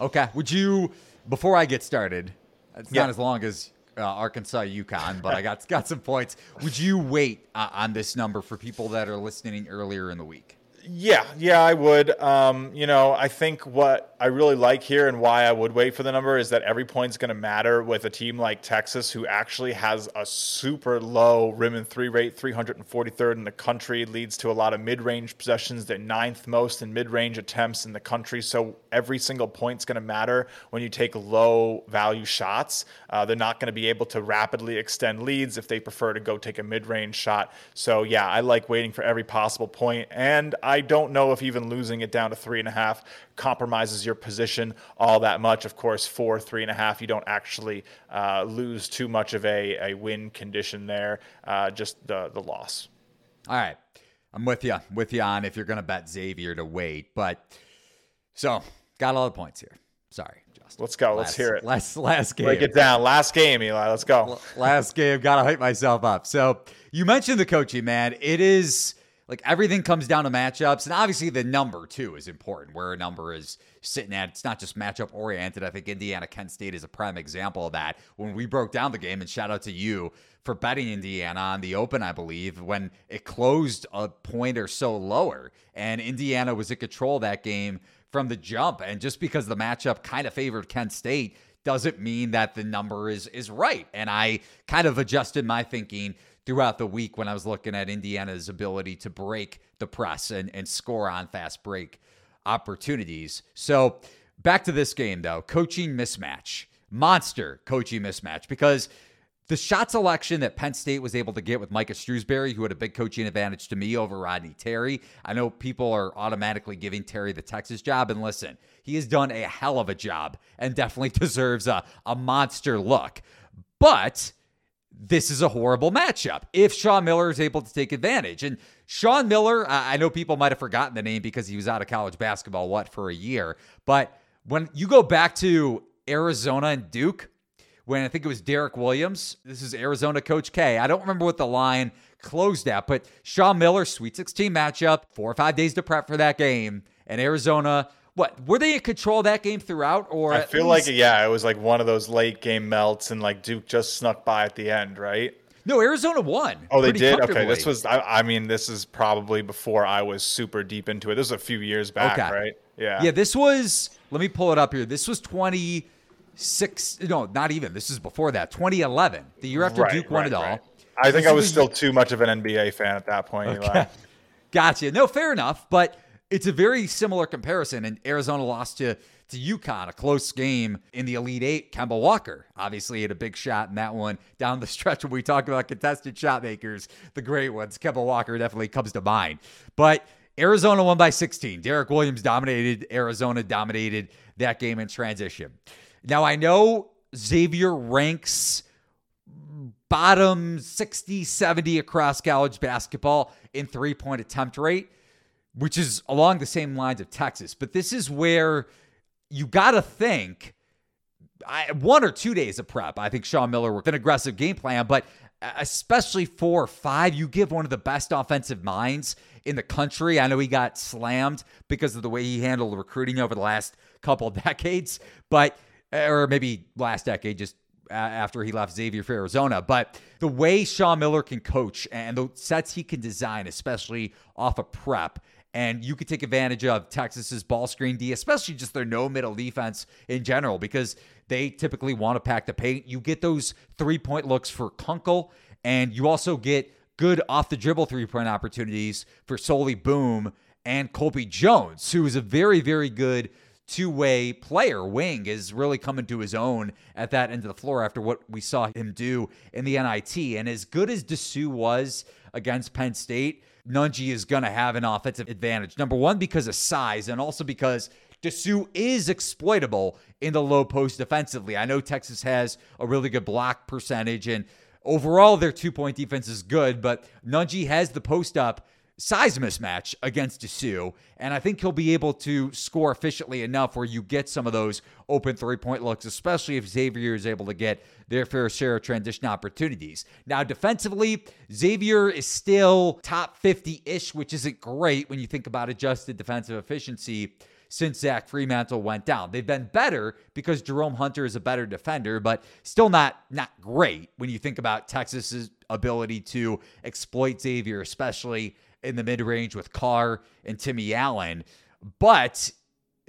Okay. Would you, before I get started, it's Yeah. not as long as uh, Arkansas UConn, but I <laughs> got got some points. Would you wait uh, on this number for people that are listening earlier in the week? Yeah, yeah, I would. Um, you know, I think what I really like here and why I would wait for the number is that every point's going to matter with a team like Texas, who actually has a super low rim and three rate, 343rd in the country, leads to a lot of mid range possessions. They're ninth most in mid range attempts in the country. So every single point's going to matter when you take low value shots. Uh, they're not going to be able to rapidly extend leads if they prefer to go take a mid range shot. So yeah, I like waiting for every possible point, and I don't know if even losing it down to three and a half compromises your position all that much. Of course, four, three and a half, you don't actually uh, lose too much of a, a win condition there, uh, just the, the loss. All right. I'm with you. With you on if you're going to bet Xavier to wait. But so, got all the points here. Sorry, Justin. Let's go. Last, Let's hear it. Last, last game. Break it down. Last game, Eli. Let's go. last game. Got to hype myself up. So you mentioned the coaching, man. It is like everything comes down to matchups, and obviously the number too is important. Where a number is sitting at, it's not just matchup oriented. I think Indiana Kent State is a prime example of that. When we broke down the game, and shout out to you for betting Indiana on the Open, I believe when it closed a point or so lower, and Indiana was in control that game from the jump. And just because the matchup kind of favored Kent State doesn't mean that the number is is right. And I kind of adjusted my thinking throughout the week when I was looking at Indiana's ability to break the press and, and score on fast break opportunities. So back to this game though, coaching mismatch, monster coaching mismatch, because the shot selection that Penn State was able to get with Micah Shrewsberry, who had a big coaching advantage to me over Rodney Terry. I know people are automatically giving Terry the Texas job, and listen, he has done a hell of a job and definitely <laughs> deserves a, a monster look. But this is a horrible matchup if Sean Miller is able to take advantage. And Sean Miller, I know people might have forgotten the name because he was out of college basketball, what, for a year. But when you go back to Arizona and Duke, when I think it was Derrick Williams, this is Arizona Coach K. I don't remember what the line closed at, but Sean Miller, Sweet 16 matchup, four or five days to prep for that game. And Arizona, what, were they in control of that game throughout? Or I feel least- like, yeah, it was like one of those late game melts, and like Duke just snuck by at the end, right? No, Arizona won. Oh, they did. Okay, this was. I, I mean, this is probably before I was super deep into it. This was a few years back, Okay. right? Yeah. Yeah, this was, let me pull it up here. This was 26, no, not even. This is before that, 2011, the year after Right, Duke won right, it all. right. I think This I was still too much of an NBA fan at that point. Eli. <laughs> Gotcha. No, fair enough. But it's a very similar comparison. And Arizona lost to to UConn, a close game in the Elite Eight. Kemba Walker obviously had a big shot in that one down the <laughs> stretch when we talk about contested shot makers, the great ones. Kemba Walker definitely comes to mind. But Arizona won by 16. Derrick Williams dominated. Arizona dominated that game in transition. Now I know Xavier ranks bottom 60, 70 across college basketball in three point attempt rate, which is along the same lines of Texas. But this is where you got to think I, one or two days of prep. I think Sean Miller with an aggressive game plan, but especially four or five, you give one of the best offensive minds in the country. I know he got slammed because of the way he handled recruiting over the last couple <laughs> decades, but or maybe last decade, just after he left Xavier for Arizona. But the way Sean Miller can coach and the sets he can design, especially off a of prep, and you could take advantage of Texas's ball screen D, especially just their no middle defense in general, because they typically want to pack the paint. You get those three point looks for Kunkel, and you also get good off the dribble three point opportunities for Souley Boum and Colby Jones, who is a very, very good two way player. Wing is really coming to his own at that end of the floor after what we saw him do in the NIT. And as good as Disu was against Penn State, Nunge is going to have an offensive advantage. Number one, because of size, and also because Disu is exploitable in the low post defensively. I know Texas has a really good block percentage, and overall their two point defense is good, but Nunge has the post up size mismatch against Disu, and I think he'll be able to score efficiently enough where you get some of those open three point looks, especially if Xavier is able to get their fair share of transition opportunities. Now, defensively, Xavier is still top 50 ish, which isn't great when you think about adjusted defensive efficiency since Zach Freemantle went down. They've been better because Jerome Hunter is a better defender, but still not not great when you think about Texas's ability to exploit Xavier, especially in the mid range with Carr and Timmy Allen. But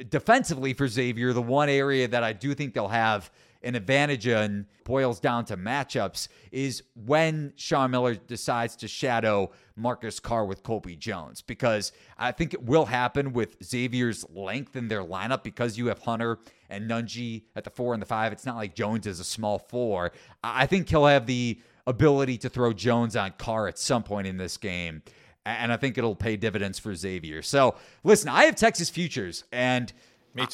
defensively for Xavier, the one area that I do think they'll have an advantage in boils down to matchups is when Sean Miller decides to shadow Marcus Carr with Colby Jones because I think it will happen with Xavier's length in their lineup because you have Hunter and Nunge at the four and the five. It's not like Jones is a small four. I think he'll have the ability to throw Jones on Carr at some point in this game and I think it'll pay dividends for Xavier. So listen, I have Texas futures, and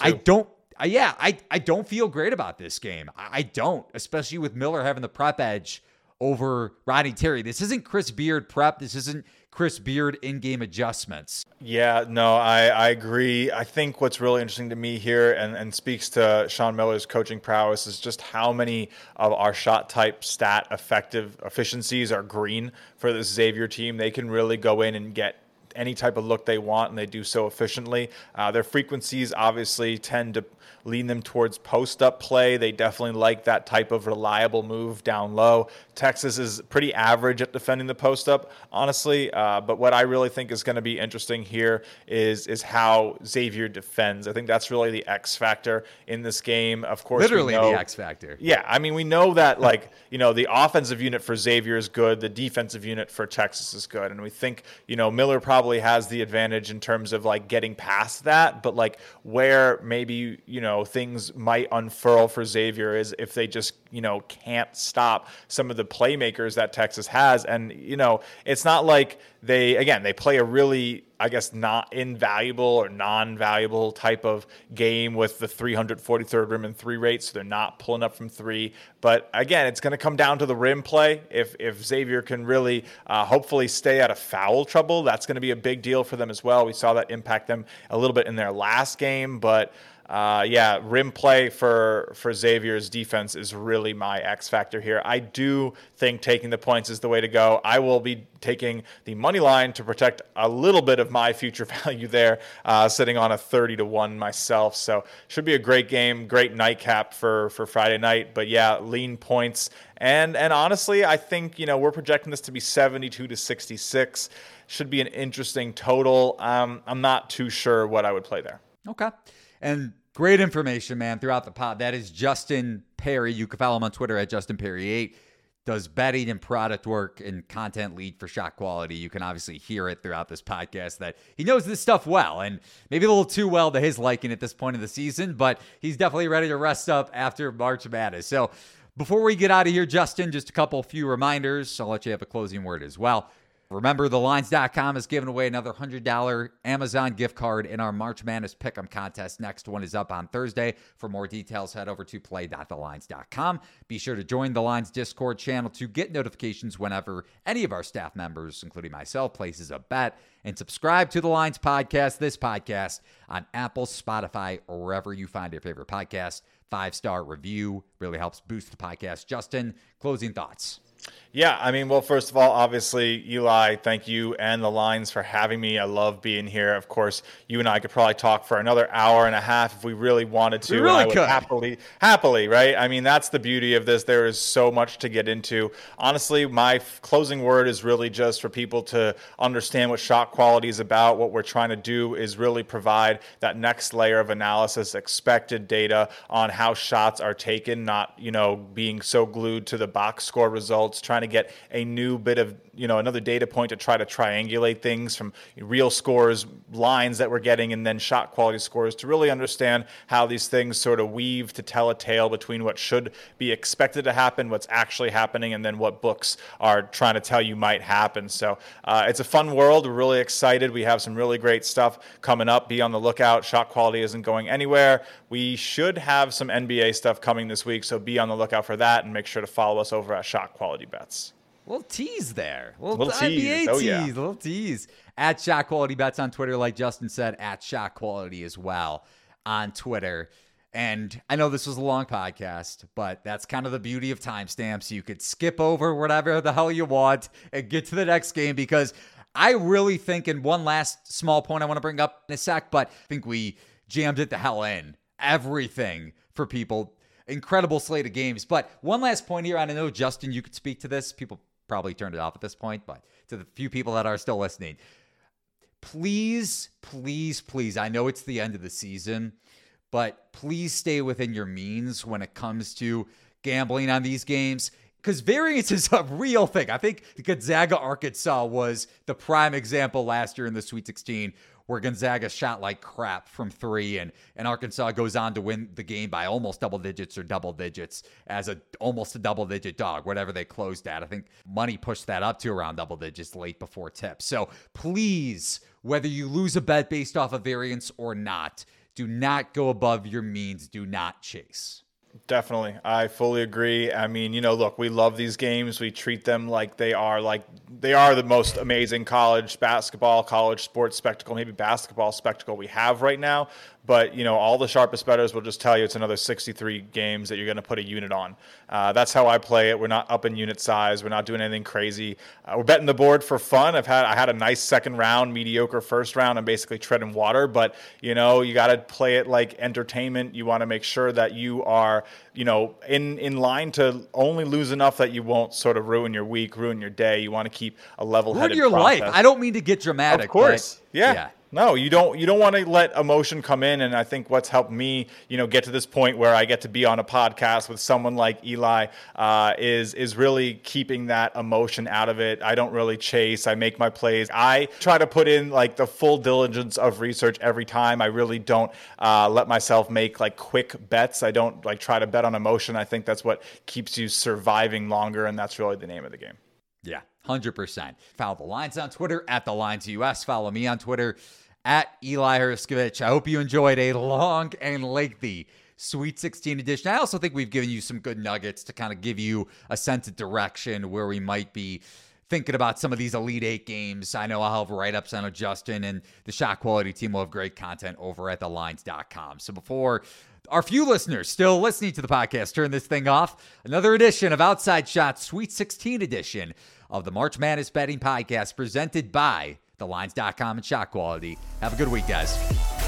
I don't. Uh, yeah, I I don't feel great about this game. I, I don't, especially with Miller having the prep edge over Rodney Terry. This isn't Chris Beard prep. This isn't Chris Beard in-game adjustments. Yeah, no, I, I agree. I think what's really interesting to me here and, and speaks to Sean Miller's coaching prowess is just how many of our shot type stat effective efficiencies are green for this Xavier team. They can really go in and get any type of look they want, and they do so efficiently. Uh, their frequencies obviously tend to lean them towards post up play. They definitely like that type of reliable move down low. Texas is pretty average at defending the post up, honestly. Uh, but what I really think is going to be interesting here is is how Xavier defends. I think that's really the X factor in this game. Of course, literally know, the X factor. Yeah, I mean we know that like <laughs> you know the offensive unit for Xavier is good, the defensive unit for Texas is good, and we think you know Miller probably has the advantage in terms of like getting past that. But like where maybe you know know things might unfurl for Xavier is if they just you know can't stop some of the playmakers that Texas has, and you know it's not like they again they play a really I guess not invaluable or non-valuable type of game with the 343rd rim and three rate, so they're not pulling up from three. But again, it's going to come down to the rim play. If if Xavier can really uh, hopefully stay out of foul trouble, that's going to be a big deal for them as well. We saw that impact them a little bit in their last game, but uh, yeah, rim play for for Xavier's defense is really my X factor here. I do think taking the points is the way to go. I will be taking the money line to protect a little bit of my future <laughs> value there, uh, sitting on a 30 to one myself. So should be a great game, great nightcap for for Friday night. But yeah, lean points and and honestly, I think you know we're projecting this to be 72 to 66. Should be an interesting total. Um, I'm not too sure what I would play there. Okay. And Great information, man, throughout the pod. That is Justin Perri. You can follow him on Twitter at Justin Perri8. Does betting and product work and content lead for shot quality. You can obviously hear it throughout this podcast that he knows this stuff well and maybe a little too well to his liking at this point of the season, but he's definitely ready to rest up after March Madness. So before we get out of here, Justin, just a couple few reminders. I'll let you have a closing word as well. Remember, thelines.com is giving away another $100 Amazon gift card in our March Madness Pick'em contest. Next one is up on Thursday. For more details, head over to play.thelines.com. Be sure to join the Lines Discord channel to get notifications whenever any of our staff members, including myself, places a bet. And subscribe to the Lines podcast, this podcast, on Apple, Spotify, or wherever you find your favorite podcast. Five star review really helps boost the podcast. Justin, closing thoughts. Yeah, I mean, well, first of all, obviously, Eli, thank you and the lines for having me. I love being here. Of course, you and I could probably talk for another hour and a half if we really wanted to. We really and I would could. happily, happily, right? I mean, that's the beauty of this. There is so much to get into. Honestly, my f- closing word is really just for people to understand what shot quality is about. What we're trying to do is really provide that next layer of analysis, expected data on how shots are taken, not you know being so glued to the box score results, trying to get a new bit of you know another data point to try to triangulate things from real scores, lines that we're getting, and then shot quality scores to really understand how these things sort of weave to tell a tale between what should be expected to happen, what's actually happening, and then what books are trying to tell you might happen. So uh, it's a fun world. We're really excited. We have some really great stuff coming up. Be on the lookout. Shot quality isn't going anywhere. We should have some NBA stuff coming this week, so be on the lookout for that, and make sure to follow us over at Shot Quality Bets. Little tease there. Little, Little NBA tease. Oh, tease. yeah. Little tease. At Shot Quality Bets on Twitter, like Justin said, at Shot Quality as well on Twitter. And I know this was a long podcast, but that's kind of the beauty of timestamps. You could skip over whatever the hell you want and get to the next game because I really think, and one last small point I want to bring up in a sec, but I think we jammed it the hell in. Everything for people. Incredible slate of games. But one last point here, I know, Justin, you could speak to this. People probably turned it off at this point, but to the few people that are still listening, please, please, please, I know it's the end of the season, but please stay within your means when it comes to gambling on these games. Because variance is a real thing. I think Gonzaga Arkansas was the prime example last year in the Sweet 16 where Gonzaga shot like crap from three and, and Arkansas goes on to win the game by almost double digits or double digits as a almost a double digit dog, whatever they closed at. I think money pushed that up to around double digits late before tip. So please, whether you lose a bet based off of variance or not, do not go above your means. Do not chase. Definitely. I fully agree. I mean, you know, look, we love these games. We treat them like they are like they are the most amazing college basketball, college sports spectacle, maybe basketball spectacle we have right now. But, you know, all the sharpest bettors will just tell you it's another 63 games that you're going to put a unit on. Uh, that's how I play it. We're not up in unit size. We're not doing anything crazy. Uh, we're betting the board for fun. I've had I had a nice second round, mediocre first round. I'm basically treading water, but you know, you got to play it like entertainment. You want to make sure that you are, you know, in in line to only lose enough that you won't sort of ruin your week, ruin your day. You want to keep a level Ruin headed your life. I don't mean to get dramatic. of course. but- Yeah. No, you don't you don't want to let emotion come in and I think what's helped me, you know, get to this point where I get to be on a podcast with someone like Eli uh, is is really keeping that emotion out of it. I don't really chase. I make my plays. I try to put in like the full diligence of research every time. I really don't uh, let myself make like quick bets. I don't like try to bet on emotion. I think that's what keeps you surviving longer and that's really the name of the game. Yeah, 100%. Follow the lines on Twitter at the lines US. Follow me on Twitter at Eli Hershkovich. I hope you enjoyed a long and lengthy Sweet 16 edition. I also think we've given you some good nuggets to kind of give you a sense of direction where we might be thinking about some of these Elite Eight games. I know I'll have write ups. I know Justin and the ShotQuality team will have great content over at thelines.com. So before our few listeners still listening to the podcast turn this thing off, another edition of Outside Shots Sweet 16 edition of the March Madness Betting Podcast presented by thelines.com and ShotQuality. Have a good week, guys.